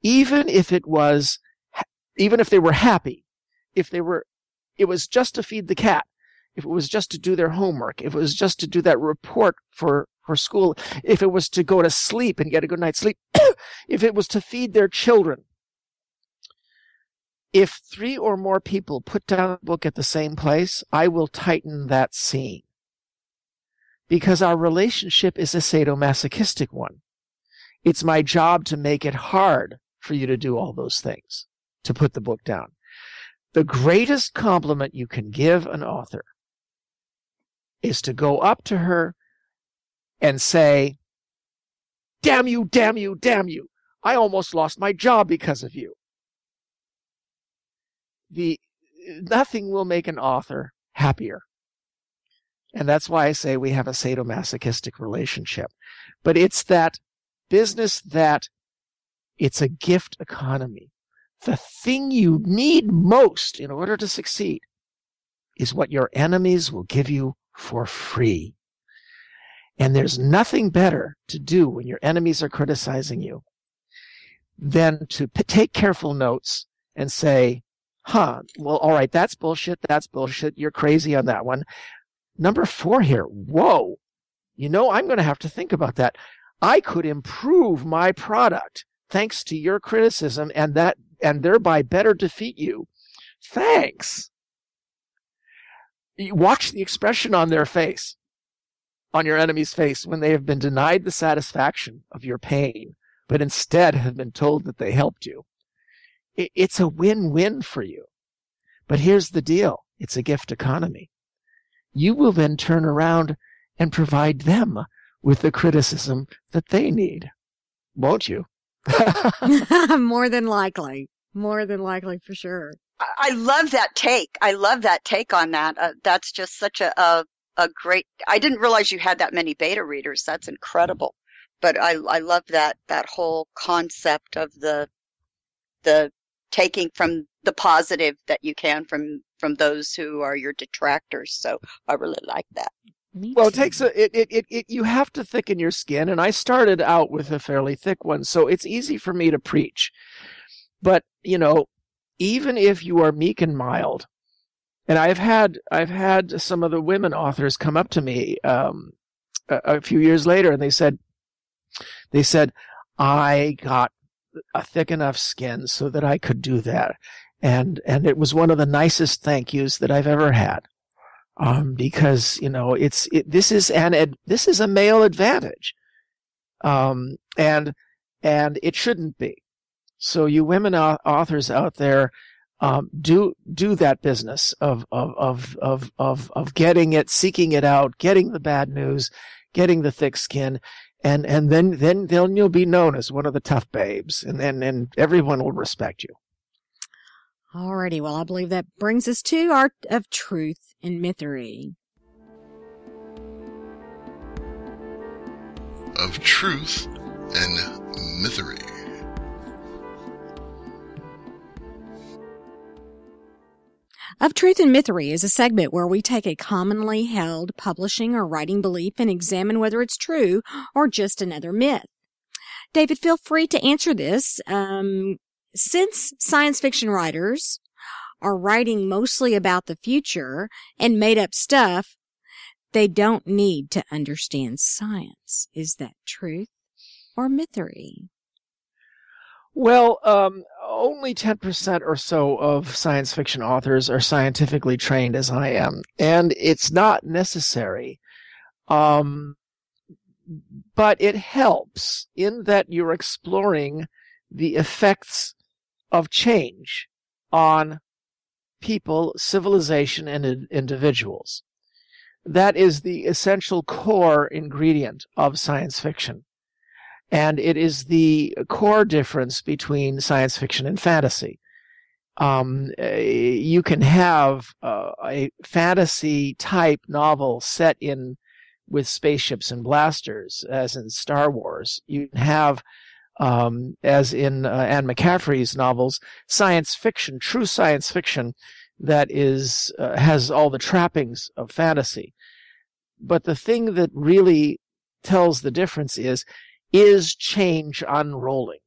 even if it was, even if they were happy, if they were, it was just to feed the cat, if it was just to do their homework, if it was just to do that report for, for school, if it was to go to sleep and get a good night's sleep, if it was to feed their children, if three or more people put down a book at the same place, I will tighten that scene. Because our relationship is a sadomasochistic one. It's my job to make it hard for you to do all those things, to put the book down. The greatest compliment you can give an author is to go up to her and say, damn you, damn you, damn you. I almost lost my job because of you the nothing will make an author happier. And that's why I say we have a sadomasochistic relationship. But it's that business that it's a gift economy. The thing you need most in order to succeed is what your enemies will give you for free. And there's nothing better to do when your enemies are criticizing you than to p- take careful notes and say, huh, well, all right, that's bullshit. That's bullshit. You're crazy on that one. Number four here. Whoa. You know, I'm going to have to think about that. I could improve my product thanks to your criticism and that, and thereby better defeat you. Thanks. You watch the expression on their face, on your enemy's face, when they have been denied the satisfaction of your pain, but instead have been told that they helped you it's a win-win for you. But here's the deal. It's a gift economy. You will then turn around and provide them with the criticism that they need. Won't you? More than likely. More than likely for sure. I love that take. I love that take on that. Uh, that's just such a, a, a great. I didn't realize you had that many beta readers. That's incredible. But I I love that that whole concept of the the taking from the positive that you can from from those who are your detractors. So I really like that. Well, it takes a it, it, it, it you have to thicken your skin, and I started out with a fairly thick one, so it's easy for me to preach. But you know, even if you are meek and mild, and I've had I've had some of the women authors come up to me um, a, a few years later, and they said they said I got a thick enough skin so that I could do that. And, and it was one of the nicest thank yous that I've ever had. Um, because, you know, it's, it, this is an, ad, this is a male advantage. Um, and, and it shouldn't be. So you women authors out there, um, do do that business of, of of of of of getting it, seeking it out, getting the bad news, getting the thick skin, and and then then then you'll be known as one of the tough babes, and then and everyone will respect you. Alrighty, well, I believe that brings us to Art of Truth and Mythery. Of Truth and Mythery. Of Truth and Mythery is a segment where we take a commonly held publishing or writing belief and examine whether it's true or just another myth. David, feel free to answer this. Um, since science fiction writers are writing mostly about the future and made up stuff, they don't need to understand science. Is that truth or mythery? Well, um, only 10% or so of science fiction authors are scientifically trained as I am, and it's not necessary. Um, but it helps in that you're exploring the effects of change on people, civilization, and individuals. That is the essential core ingredient of science fiction. And it is the core difference between science fiction and fantasy. Um, you can have uh, a fantasy type novel set in with spaceships and blasters, as in Star Wars. You can have, um, as in uh, Anne McCaffrey's novels, science fiction, true science fiction that is uh, has all the trappings of fantasy. But the thing that really tells the difference is is change unrolling?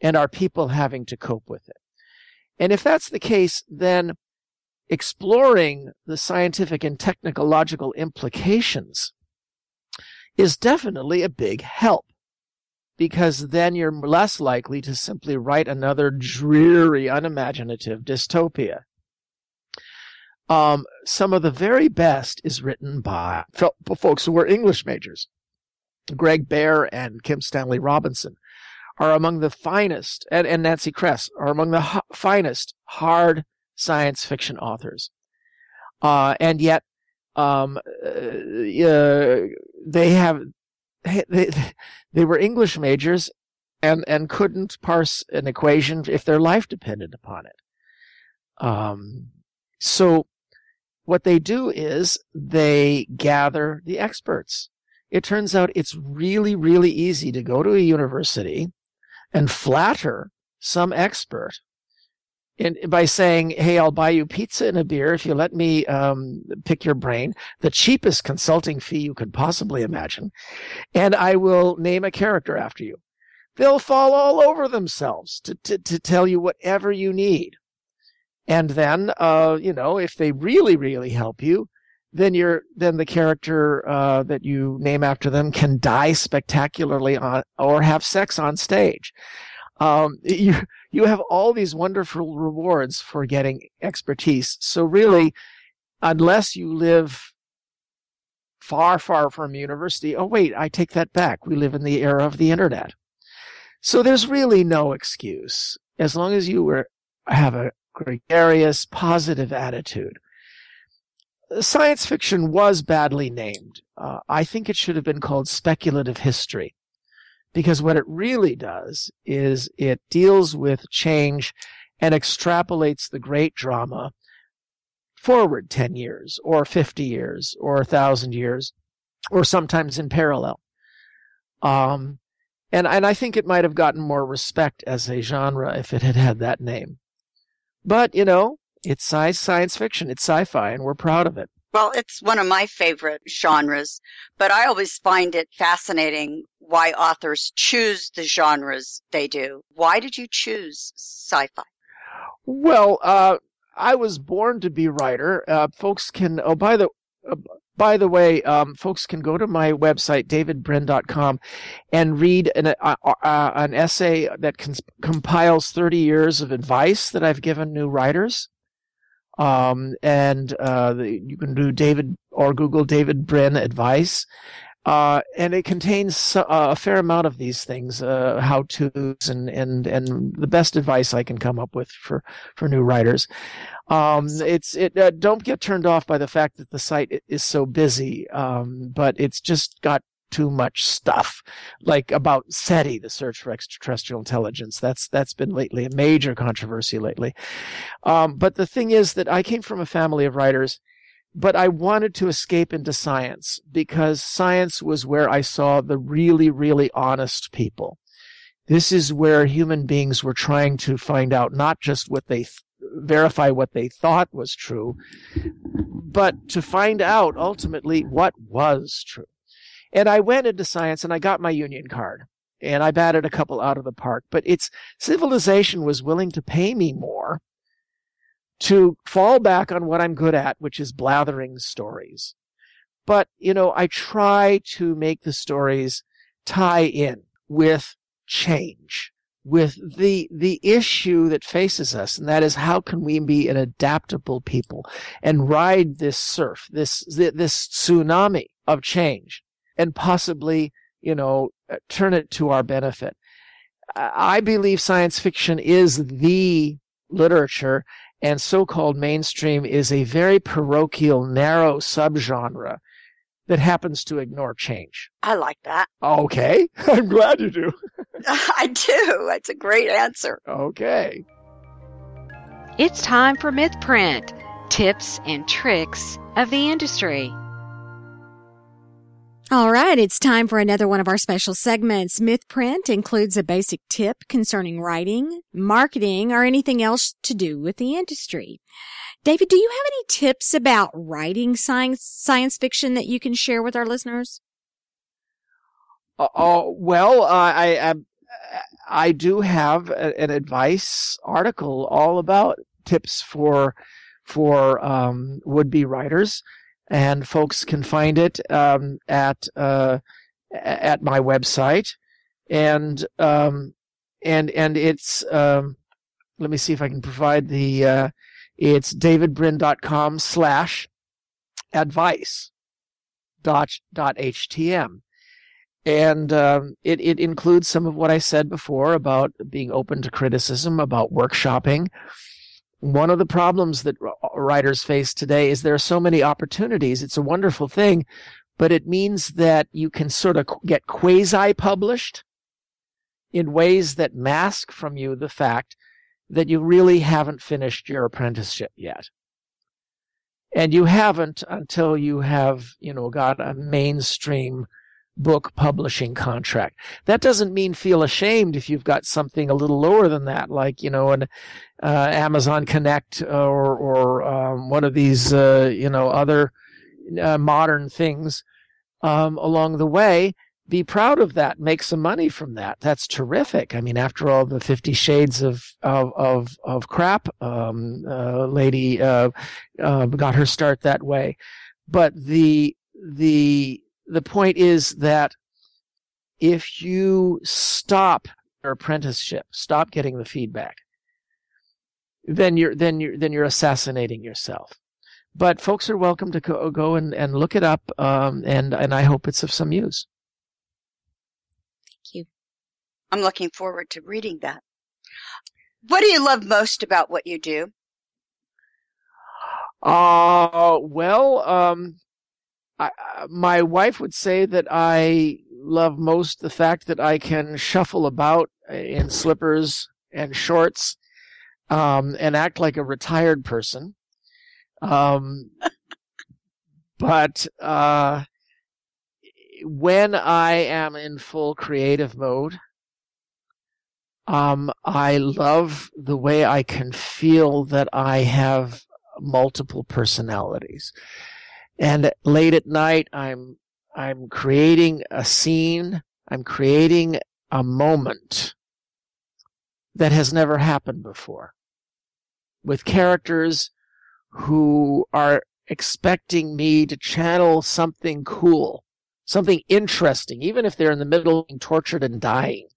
And are people having to cope with it? And if that's the case, then exploring the scientific and technological implications is definitely a big help because then you're less likely to simply write another dreary, unimaginative dystopia. Um, some of the very best is written by folks who were English majors. Greg Bear and Kim Stanley Robinson are among the finest, and, and Nancy Kress are among the ho- finest hard science fiction authors. Uh, and yet, um, uh, uh, they have, they, they were English majors and, and couldn't parse an equation if their life depended upon it. Um, so what they do is they gather the experts it turns out it's really, really easy to go to a university and flatter some expert in, by saying, Hey, I'll buy you pizza and a beer if you let me um, pick your brain, the cheapest consulting fee you could possibly imagine, and I will name a character after you. They'll fall all over themselves to, to, to tell you whatever you need. And then, uh, you know, if they really, really help you, then you're then the character uh, that you name after them can die spectacularly on or have sex on stage. Um, you you have all these wonderful rewards for getting expertise. So really, unless you live far, far from university, oh wait, I take that back. We live in the era of the internet. So there's really no excuse as long as you were, have a gregarious, positive attitude science fiction was badly named. Uh, I think it should have been called speculative history because what it really does is it deals with change and extrapolates the great drama forward 10 years or 50 years or 1,000 years or sometimes in parallel. Um, and, and I think it might have gotten more respect as a genre if it had had that name. But, you know, it's sci- science fiction. It's sci-fi, and we're proud of it. Well, it's one of my favorite genres, but I always find it fascinating why authors choose the genres they do. Why did you choose sci-fi? Well, uh, I was born to be a writer. Uh, folks can. Oh, by the uh, by the way, um, folks can go to my website, davidbrin.com, and read an, uh, uh, an essay that cons- compiles 30 years of advice that I've given new writers. Um, and uh, you can do David or Google David Brin advice. Uh, and it contains uh, a fair amount of these things, uh, how to's and, and, and the best advice I can come up with for, for new writers. Um, it's, it, uh, don't get turned off by the fact that the site is so busy. Um, but it's just got too much stuff, like about SETI, the search for extraterrestrial intelligence. That's that's been lately a major controversy lately. Um, but the thing is that I came from a family of writers, but I wanted to escape into science because science was where I saw the really, really honest people. This is where human beings were trying to find out not just what they th- verify what they thought was true, but to find out ultimately what was true. And I went into science and I got my union card and I batted a couple out of the park, but it's civilization was willing to pay me more to fall back on what I'm good at, which is blathering stories. But, you know, I try to make the stories tie in with change, with the, the issue that faces us. And that is how can we be an adaptable people and ride this surf, this, this tsunami of change and possibly, you know, uh, turn it to our benefit. I believe science fiction is the literature and so-called mainstream is a very parochial, narrow subgenre that happens to ignore change. I like that. Okay. I'm glad you do. I do. That's a great answer. Okay. It's time for Mythprint tips and tricks of the industry. All right, it's time for another one of our special segments. Mythprint includes a basic tip concerning writing, marketing, or anything else to do with the industry. David, do you have any tips about writing science science fiction that you can share with our listeners? Uh, oh well, I, I I do have an advice article all about tips for for um, would be writers and folks can find it um, at uh, at my website, and um, and and it's um, let me see if I can provide the uh, it's davidbrin.com slash advice dot dot htm and um, it, it includes some of what I said before about being open to criticism, about workshopping, one of the problems that writers face today is there are so many opportunities. It's a wonderful thing, but it means that you can sort of get quasi published in ways that mask from you the fact that you really haven't finished your apprenticeship yet. And you haven't until you have, you know, got a mainstream book publishing contract. That doesn't mean feel ashamed if you've got something a little lower than that, like, you know, an uh, Amazon Connect or, or um, one of these, uh, you know, other uh, modern things um, along the way. Be proud of that. Make some money from that. That's terrific. I mean, after all, the Fifty Shades of of of, of crap um, uh, lady uh, uh, got her start that way. But the the the point is that if you stop your apprenticeship, stop getting the feedback, then you're then you're then you're assassinating yourself. But folks are welcome to go, go and, and look it up, um, and and I hope it's of some use. Thank you. I'm looking forward to reading that. What do you love most about what you do? Uh, well, um, I, my wife would say that I love most the fact that I can shuffle about in slippers and shorts um, and act like a retired person. Um, but uh, when I am in full creative mode, um, I love the way I can feel that I have multiple personalities. And late at night i'm i'm creating a scene. I'm creating a moment that has never happened before with characters who are expecting me to channel something cool something interesting even if they're in the middle of being tortured and dying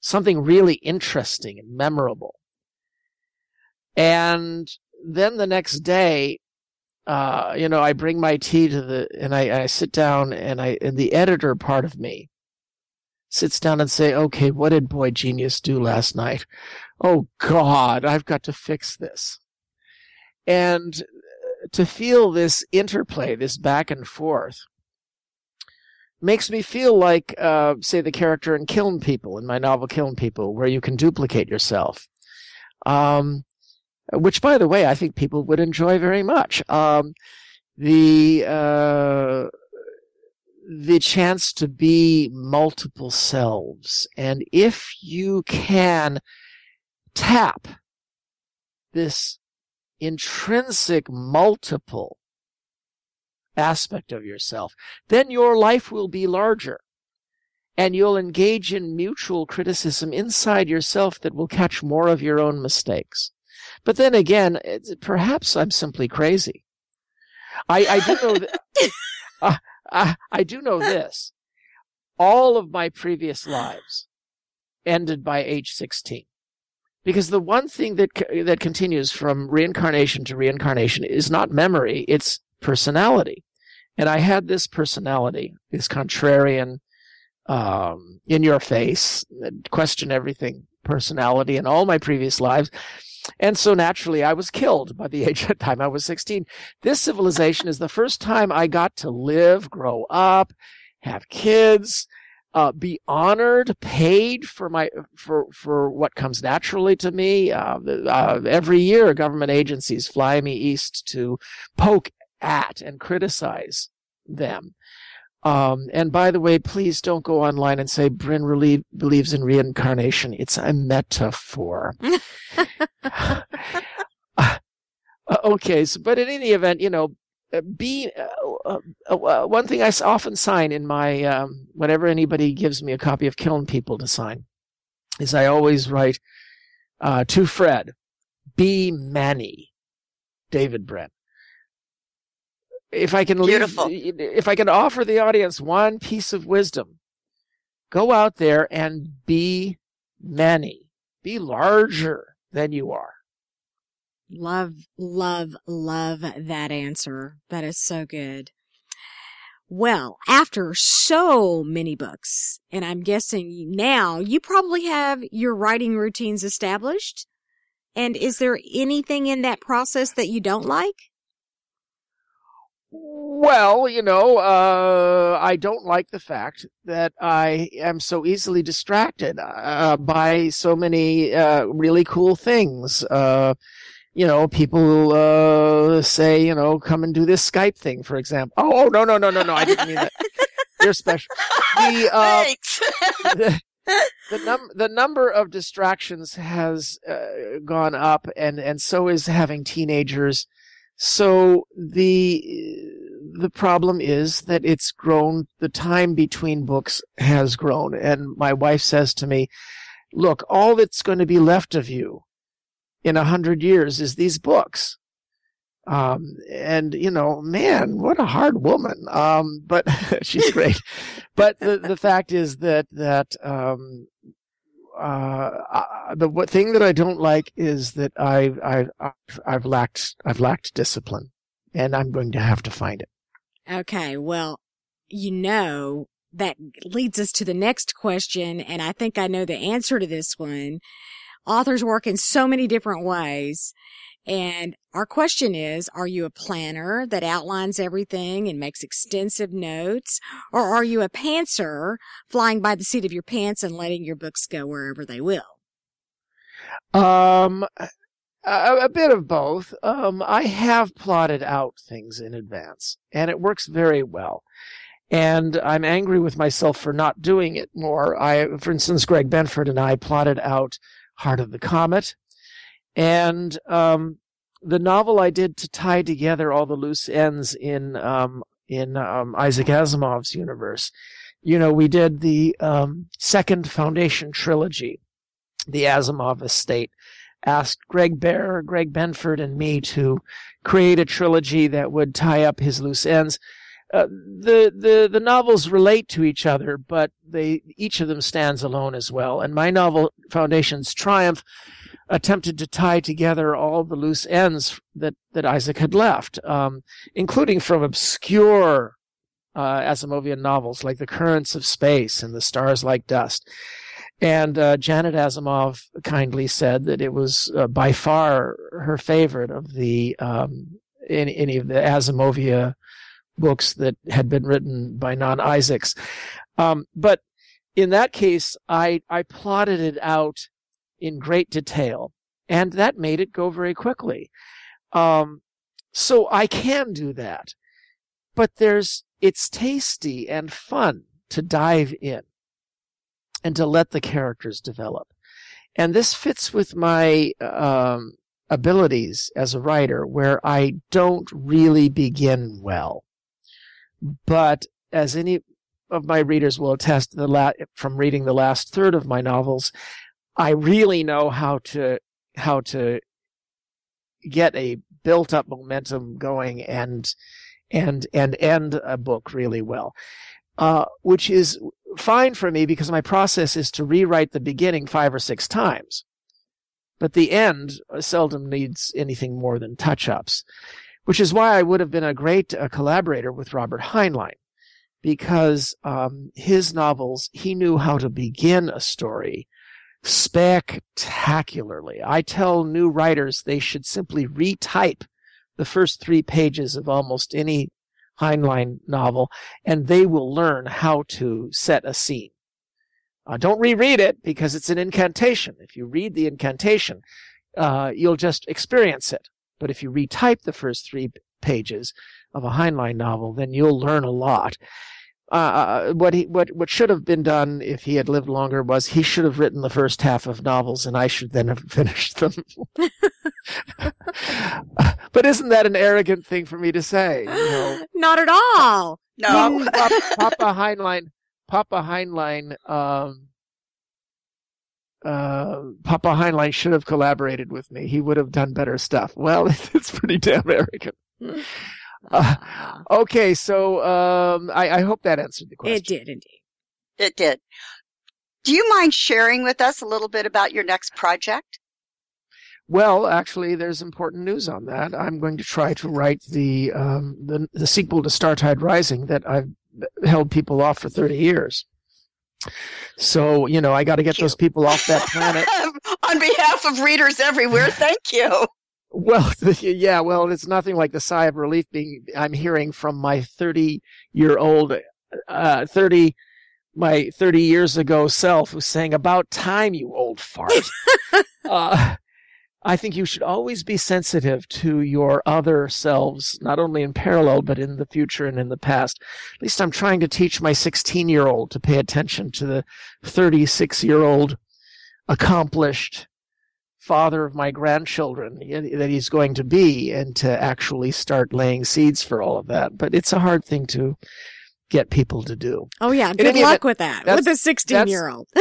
something really interesting and memorable and then the next day uh, you know, I bring my tea to the, and I, I sit down and I, and the editor part of me sits down and say, okay, what did Boy Genius do last night? Oh God, I've got to fix this. And to feel this interplay, this back and forth, makes me feel like, uh, say, the character in Kiln People, in my novel Kiln People, where you can duplicate yourself. Um, which, by the way, I think people would enjoy very much. Um, the uh, the chance to be multiple selves, and if you can tap this intrinsic multiple aspect of yourself, then your life will be larger. And you'll engage in mutual criticism inside yourself that will catch more of your own mistakes. But then again, perhaps I'm simply crazy. I, I do know that, I, I do know this. All of my previous lives ended by age 16. Because the one thing that, that continues from reincarnation to reincarnation is not memory, it's personality. And I had this personality, this contrarian, um, in your face, question everything personality in all my previous lives. And so naturally, I was killed by the age of time I was 16. This civilization is the first time I got to live, grow up, have kids, uh, be honored, paid for my for for what comes naturally to me. Uh, uh, every year, government agencies fly me east to poke at and criticize them. Um, and by the way, please don't go online and say Brin really believes in reincarnation. It's a metaphor. uh, okay, so but in any event, you know, be uh, uh, uh, one thing I often sign in my um, whenever anybody gives me a copy of Kiln People to sign is I always write uh, to Fred, be Manny, David Brin if I can leave, Beautiful. if I can offer the audience one piece of wisdom, go out there and be many, be larger than you are. Love, love, love that answer. That is so good. Well, after so many books, and I'm guessing now you probably have your writing routines established. And is there anything in that process that you don't like? Well, you know, uh, I don't like the fact that I am so easily distracted uh, by so many uh, really cool things. Uh, you know, people uh, say, you know, come and do this Skype thing, for example. Oh, oh no, no, no, no, no! I didn't mean that. You're special. The, uh, Thanks. the, the, num- the number of distractions has gone up, and and so is having teenagers so the the problem is that it's grown. The time between books has grown, and my wife says to me, "Look, all that's going to be left of you in a hundred years is these books." Um, and you know, man, what a hard woman. Um, but she's great. but the, the fact is that, that, um, uh, the thing that I don't like is that I've, I've, I've lacked, I've lacked discipline and I'm going to have to find it. Okay. Well, you know, that leads us to the next question. And I think I know the answer to this one. Authors work in so many different ways. And our question is, are you a planner that outlines everything and makes extensive notes? Or are you a pantser flying by the seat of your pants and letting your books go wherever they will? Um, a, a bit of both. Um, I have plotted out things in advance and it works very well. And I'm angry with myself for not doing it more. I, for instance, Greg Benford and I plotted out Heart of the Comet and um, the novel I did to tie together all the loose ends in um, in um, Isaac Asimov's universe. You know, we did the um, second Foundation trilogy, the Asimov estate. Asked Greg Bear, Greg Benford, and me to create a trilogy that would tie up his loose ends. Uh, the the the novels relate to each other, but they each of them stands alone as well. And my novel Foundation's Triumph attempted to tie together all the loose ends that, that Isaac had left, um, including from obscure uh, Asimovian novels like The Currents of Space and The Stars Like Dust. And uh, Janet Asimov kindly said that it was uh, by far her favorite of the um, any, any of the Asimovia books that had been written by non Isaacs. Um, but in that case, I I plotted it out in great detail, and that made it go very quickly. Um, so I can do that, but there's it's tasty and fun to dive in and to let the characters develop. And this fits with my um, abilities as a writer where I don't really begin well. But as any of my readers will attest the la- from reading the last third of my novels, I really know how to how to get a built up momentum going and and and end a book really well. Uh, which is fine for me because my process is to rewrite the beginning five or six times. But the end seldom needs anything more than touch ups, which is why I would have been a great uh, collaborator with Robert Heinlein because um, his novels, he knew how to begin a story spectacularly. I tell new writers they should simply retype the first three pages of almost any Heinlein novel, and they will learn how to set a scene. Uh, don't reread it because it's an incantation. If you read the incantation, uh, you'll just experience it. But if you retype the first three pages of a Heinlein novel, then you'll learn a lot. Uh, uh, what he what what should have been done if he had lived longer was he should have written the first half of novels and I should then have finished them. but isn't that an arrogant thing for me to say? You know? Not at all. No. Papa, Papa Heinlein, Papa Heinlein, um, uh, Papa Heinlein should have collaborated with me. He would have done better stuff. Well, it's pretty damn arrogant. Uh, okay, so um, I, I, hope that answered the question. It did indeed. It did. Do you mind sharing with us a little bit about your next project? Well, actually, there's important news on that. I'm going to try to write the um, the, the sequel to Startide Rising that I've held people off for 30 years. So, you know, I got to get those people off that planet. On behalf of readers everywhere, thank you. Well, yeah, well, it's nothing like the sigh of relief being I'm hearing from my 30 year old, uh, 30, my 30 years ago self who's saying, about time, you old fart. uh, I think you should always be sensitive to your other selves, not only in parallel, but in the future and in the past. At least I'm trying to teach my 16 year old to pay attention to the 36 year old accomplished father of my grandchildren that he's going to be and to actually start laying seeds for all of that. But it's a hard thing to get people to do. Oh yeah. Good luck event, with that. With a 16 year old.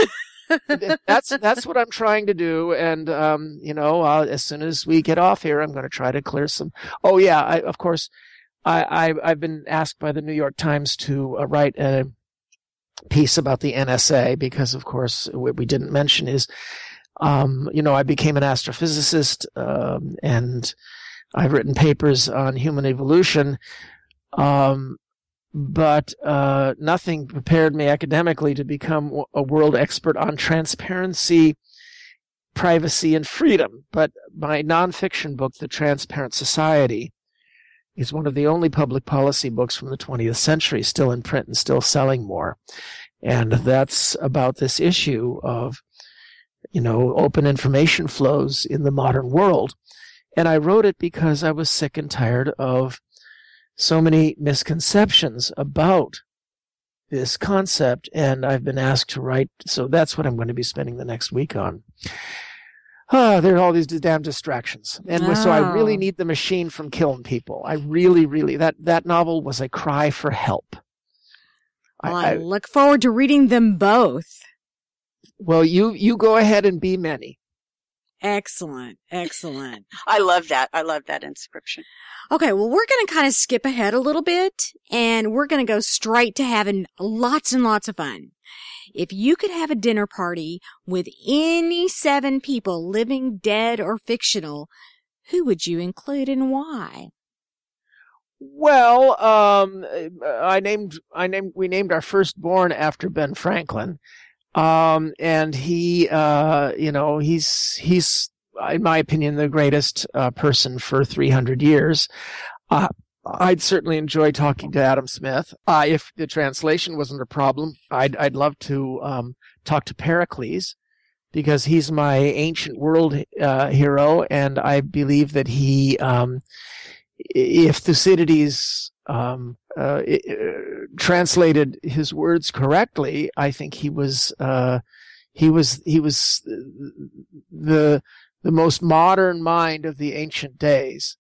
that's that's what I'm trying to do, and um, you know, uh, as soon as we get off here, I'm going to try to clear some. Oh yeah, I, of course, I, I have been asked by the New York Times to uh, write a piece about the NSA because, of course, what we didn't mention is, um, you know, I became an astrophysicist, um, and I've written papers on human evolution. Um, but uh, nothing prepared me academically to become a world expert on transparency, privacy, and freedom. But my nonfiction book, The Transparent Society, is one of the only public policy books from the 20th century still in print and still selling more. And that's about this issue of, you know, open information flows in the modern world. And I wrote it because I was sick and tired of so many misconceptions about this concept, and I've been asked to write. So that's what I'm going to be spending the next week on. Ah, there are all these damn distractions, and oh. so I really need the machine from killing people. I really, really that that novel was a cry for help. Well, I, I look forward to reading them both. Well, you you go ahead and be many. Excellent. Excellent. I love that. I love that inscription. Okay. Well, we're going to kind of skip ahead a little bit and we're going to go straight to having lots and lots of fun. If you could have a dinner party with any seven people, living, dead, or fictional, who would you include and why? Well, um, I named, I named, we named our firstborn after Ben Franklin. Um, and he, uh, you know, he's, he's, in my opinion, the greatest uh, person for 300 years. Uh, I'd certainly enjoy talking to Adam Smith. Uh, if the translation wasn't a problem, I'd, I'd love to, um, talk to Pericles because he's my ancient world, uh, hero. And I believe that he, um, if Thucydides um, uh, uh, translated his words correctly, I think he was uh, he was he was the the most modern mind of the ancient days.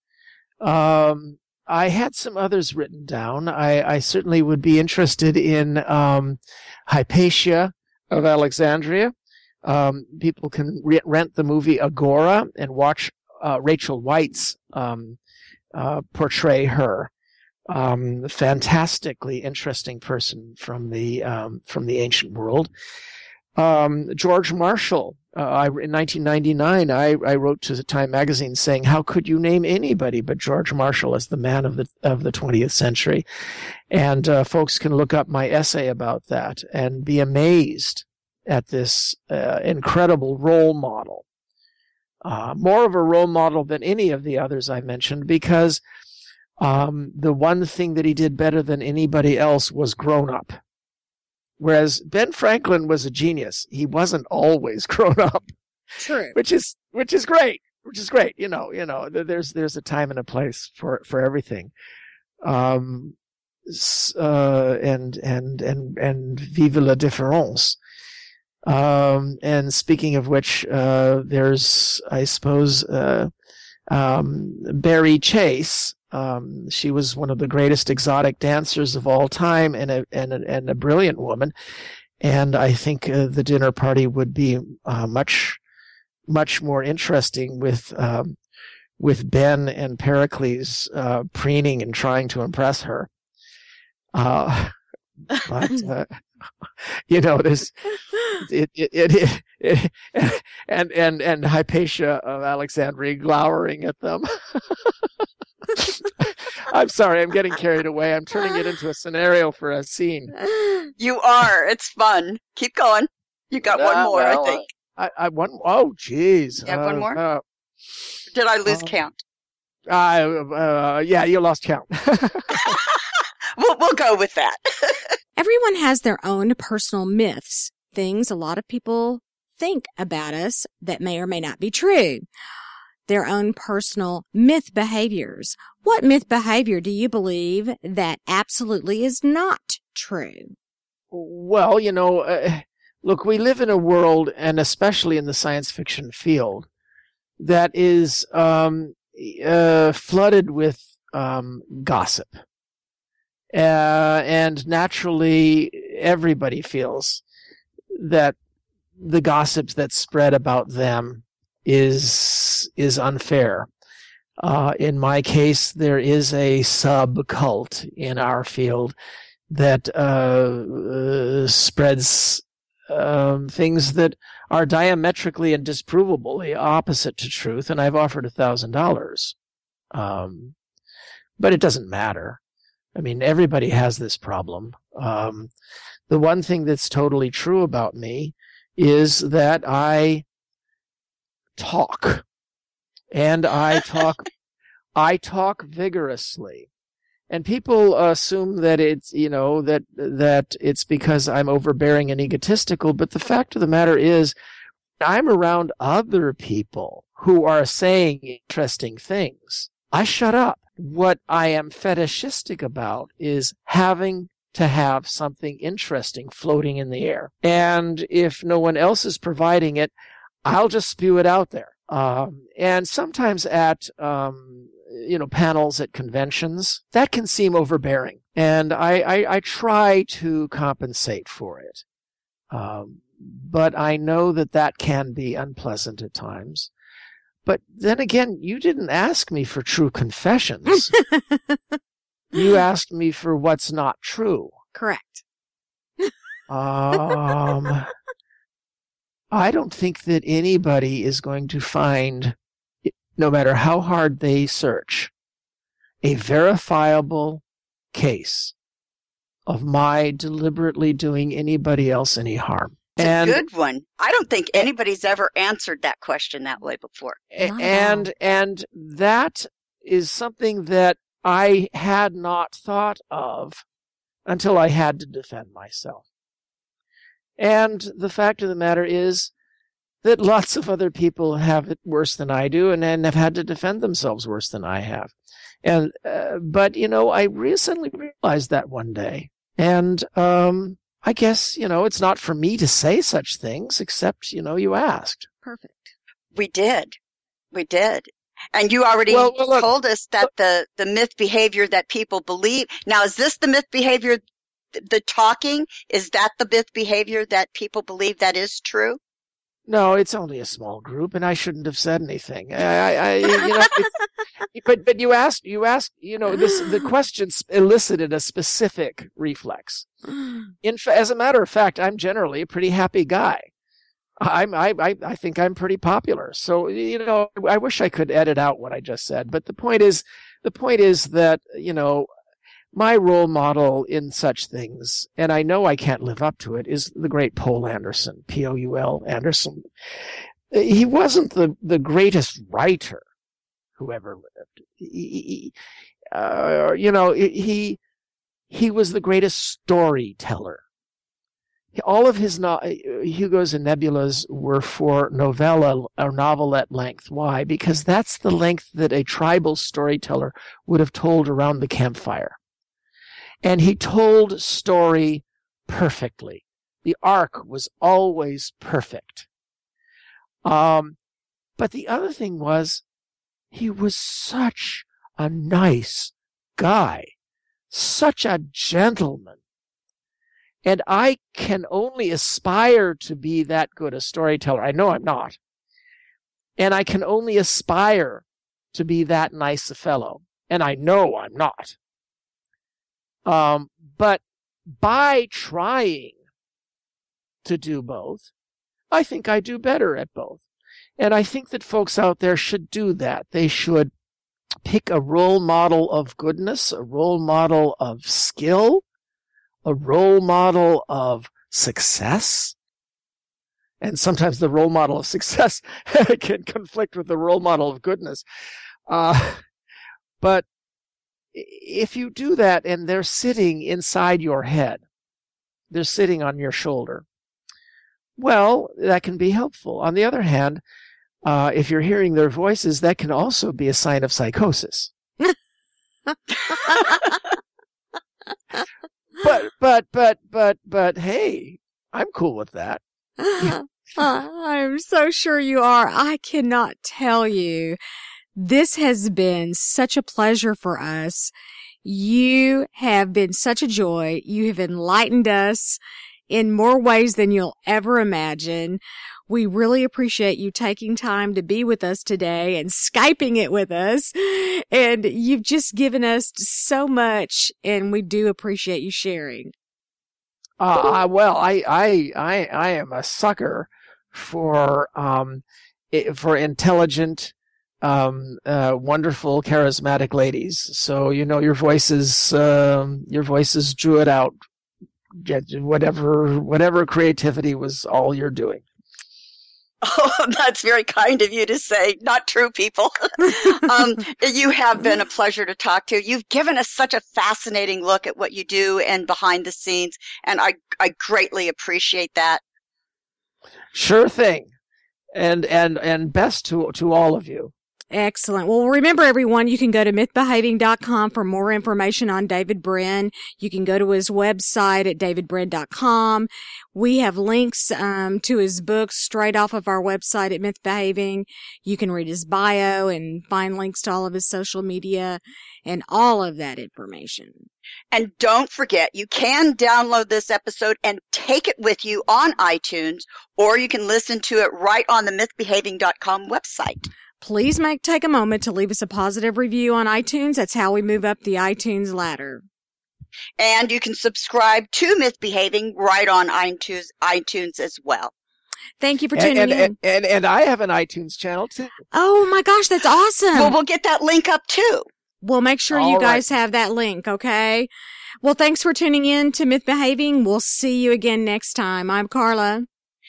Um, I had some others written down. I, I certainly would be interested in um, Hypatia of Alexandria. Um, people can re- rent the movie Agora and watch uh, Rachel Weisz's um, uh, portray her. Um, fantastically interesting person from the um, from the ancient world. Um, George Marshall. Uh, I, in 1999, I, I wrote to the Time magazine saying, "How could you name anybody but George Marshall as the man of the of the 20th century?" And uh, folks can look up my essay about that and be amazed at this uh, incredible role model. Uh, more of a role model than any of the others I mentioned because um, the one thing that he did better than anybody else was grown up. Whereas Ben Franklin was a genius. He wasn't always grown up. True. Which is which is great. Which is great. You know, you know, there's there's a time and a place for for everything. Um uh and and and and vive la différence. Um and speaking of which, uh there's I suppose uh um Barrie Chase um, she was one of the greatest exotic dancers of all time and a, and a, and a brilliant woman. And I think uh, the dinner party would be uh, much, much more interesting with, um, with Ben and Pericles uh, preening and trying to impress her. Uh, but, uh, you know, this, it, it, it, it, and, and, and Hypatia of Alexandria glowering at them. I'm sorry, I'm getting carried away. I'm turning it into a scenario for a scene. You are. It's fun. Keep going. You got one Uh, more, well, I think. I, I one, oh, jeez. You have one Uh, more? Uh, Did I lose uh, count? I, uh, yeah, you lost count. We'll, we'll go with that. Everyone has their own personal myths, things a lot of people think about us that may or may not be true. Their own personal myth behaviors. What myth behavior do you believe that absolutely is not true? well, you know, uh, look, we live in a world, and especially in the science fiction field, that is um, uh, flooded with um, gossip. Uh, and naturally, everybody feels that the gossips that spread about them is is unfair. Uh, in my case, there is a sub cult in our field that uh, uh, spreads um, things that are diametrically and disprovably opposite to truth, and I've offered a thousand dollars. Um, but it doesn't matter. I mean, everybody has this problem. Um, the one thing that's totally true about me is that I talk, and I talk, I talk vigorously. And people assume that it's you know that that it's because I'm overbearing and egotistical but the fact of the matter is I'm around other people who are saying interesting things. I shut up what I am fetishistic about is having to have something interesting floating in the air. And if no one else is providing it I'll just spew it out there. Um, and sometimes at um, you know panels at conventions that can seem overbearing. And i i, I try to compensate for it. Um, but i know that that can be unpleasant at times but then again you didn't ask me for true confessions you asked me for what's not true Correct. um i don't think that anybody is going to find no matter how hard they search, a verifiable case of my deliberately doing anybody else any harm. It's and a good one. I don't think anybody's ever answered that question that way before. a- and and that is something that I had not thought of until I had to defend myself. And the fact of the matter is that lots of other people have it worse than I do and, and have had to defend themselves worse than I have. And uh, but you know, I recently realized that one day. And um I guess, you know, it's not for me to say such things except, you know, you asked. Perfect. We did. We did. And you already Well, well, look- told us that the, the myth behavior that people believe. Now, is this the myth behavior, the talking? Is that the myth behavior that people believe that is true? No, it's only a small group, and I shouldn't have said anything. I, I, you know, but but you asked, you asked, you know, this the question elicited a specific reflex. In as a matter of fact, I'm generally a pretty happy guy. I'm I, I I think I'm pretty popular. So you know, I wish I could edit out what I just said. But the point is, the point is that you know, my role model in such things, and I know I can't live up to it, is the great Poul Anderson, P O U L Anderson. He wasn't the the greatest writer who ever lived. He, uh, you know, he he was the greatest storyteller. All of his no- Hugo's and Nebulas were for novella or novelette length. Why? Because that's the length that a tribal storyteller would have told around the campfire. And he told story perfectly. The arc was always perfect. Um, but the other thing was, he was such a nice guy, such a gentleman. And I can only aspire to be that good a storyteller. I know I'm not. And I can only aspire to be that nice a fellow. And I know I'm not. Um, but by trying to do both, I think I do better at both. And I think that folks out there should do that. They should pick a role model of goodness, a role model of skill, a role model of success. And sometimes the role model of success can conflict with the role model of goodness. Uh, but if you do that and they're sitting inside your head, they're sitting on your shoulder, well, that can be helpful. On the other hand, uh, if you're hearing their voices, that can also be a sign of psychosis. But, but, but, but, but, hey, I'm cool with that. I'm so sure you are. I cannot tell you. This has been such a pleasure for us. You have been such a joy. You have enlightened us in more ways than you'll ever imagine. We really appreciate you taking time to be with us today and Skyping it with us. And you've just given us so much and we do appreciate you sharing. Uh, well, I, I, I, I am a sucker for, um, for intelligent, um, uh, wonderful, charismatic ladies. So, you know, your voices, um, your voices drew it out. Get- Whatever, whatever creativity was all you're doing. Oh, that's very kind of you to say. Not true, people. um, you have been a pleasure to talk to. You've given us such a fascinating look at what you do and behind the scenes, and I, I greatly appreciate that. Sure thing. And, and, and best to, to all of you. Excellent. Well, remember everyone, you can go to mythbehaving.com for more information on David Brin. You can go to his website at davidbrin.com. We have links um, to his books straight off of our website at mythbehaving. You can read his bio and find links to all of his social media and all of that information. And don't forget, you can download this episode and take it with you on iTunes, or you can listen to it right on the mythbehaving.com website. Please make take a moment to leave us a positive review on iTunes. That's how we move up the iTunes ladder. And you can subscribe to Mythbehaving right on iTunes, iTunes as well. Thank you for tuning and, in. and, and, and I have an iTunes channel too. oh my gosh, that's awesome. Well, we'll get that link up too. We'll make sure you All right. guys have that link, okay? Well, thanks for tuning in to Myth Behaving. We'll see you again next time. I'm Carla.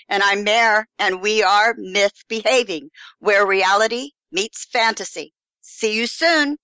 And I'm Mara, and we are Myth Behaving, where reality meets fantasy. See you soon.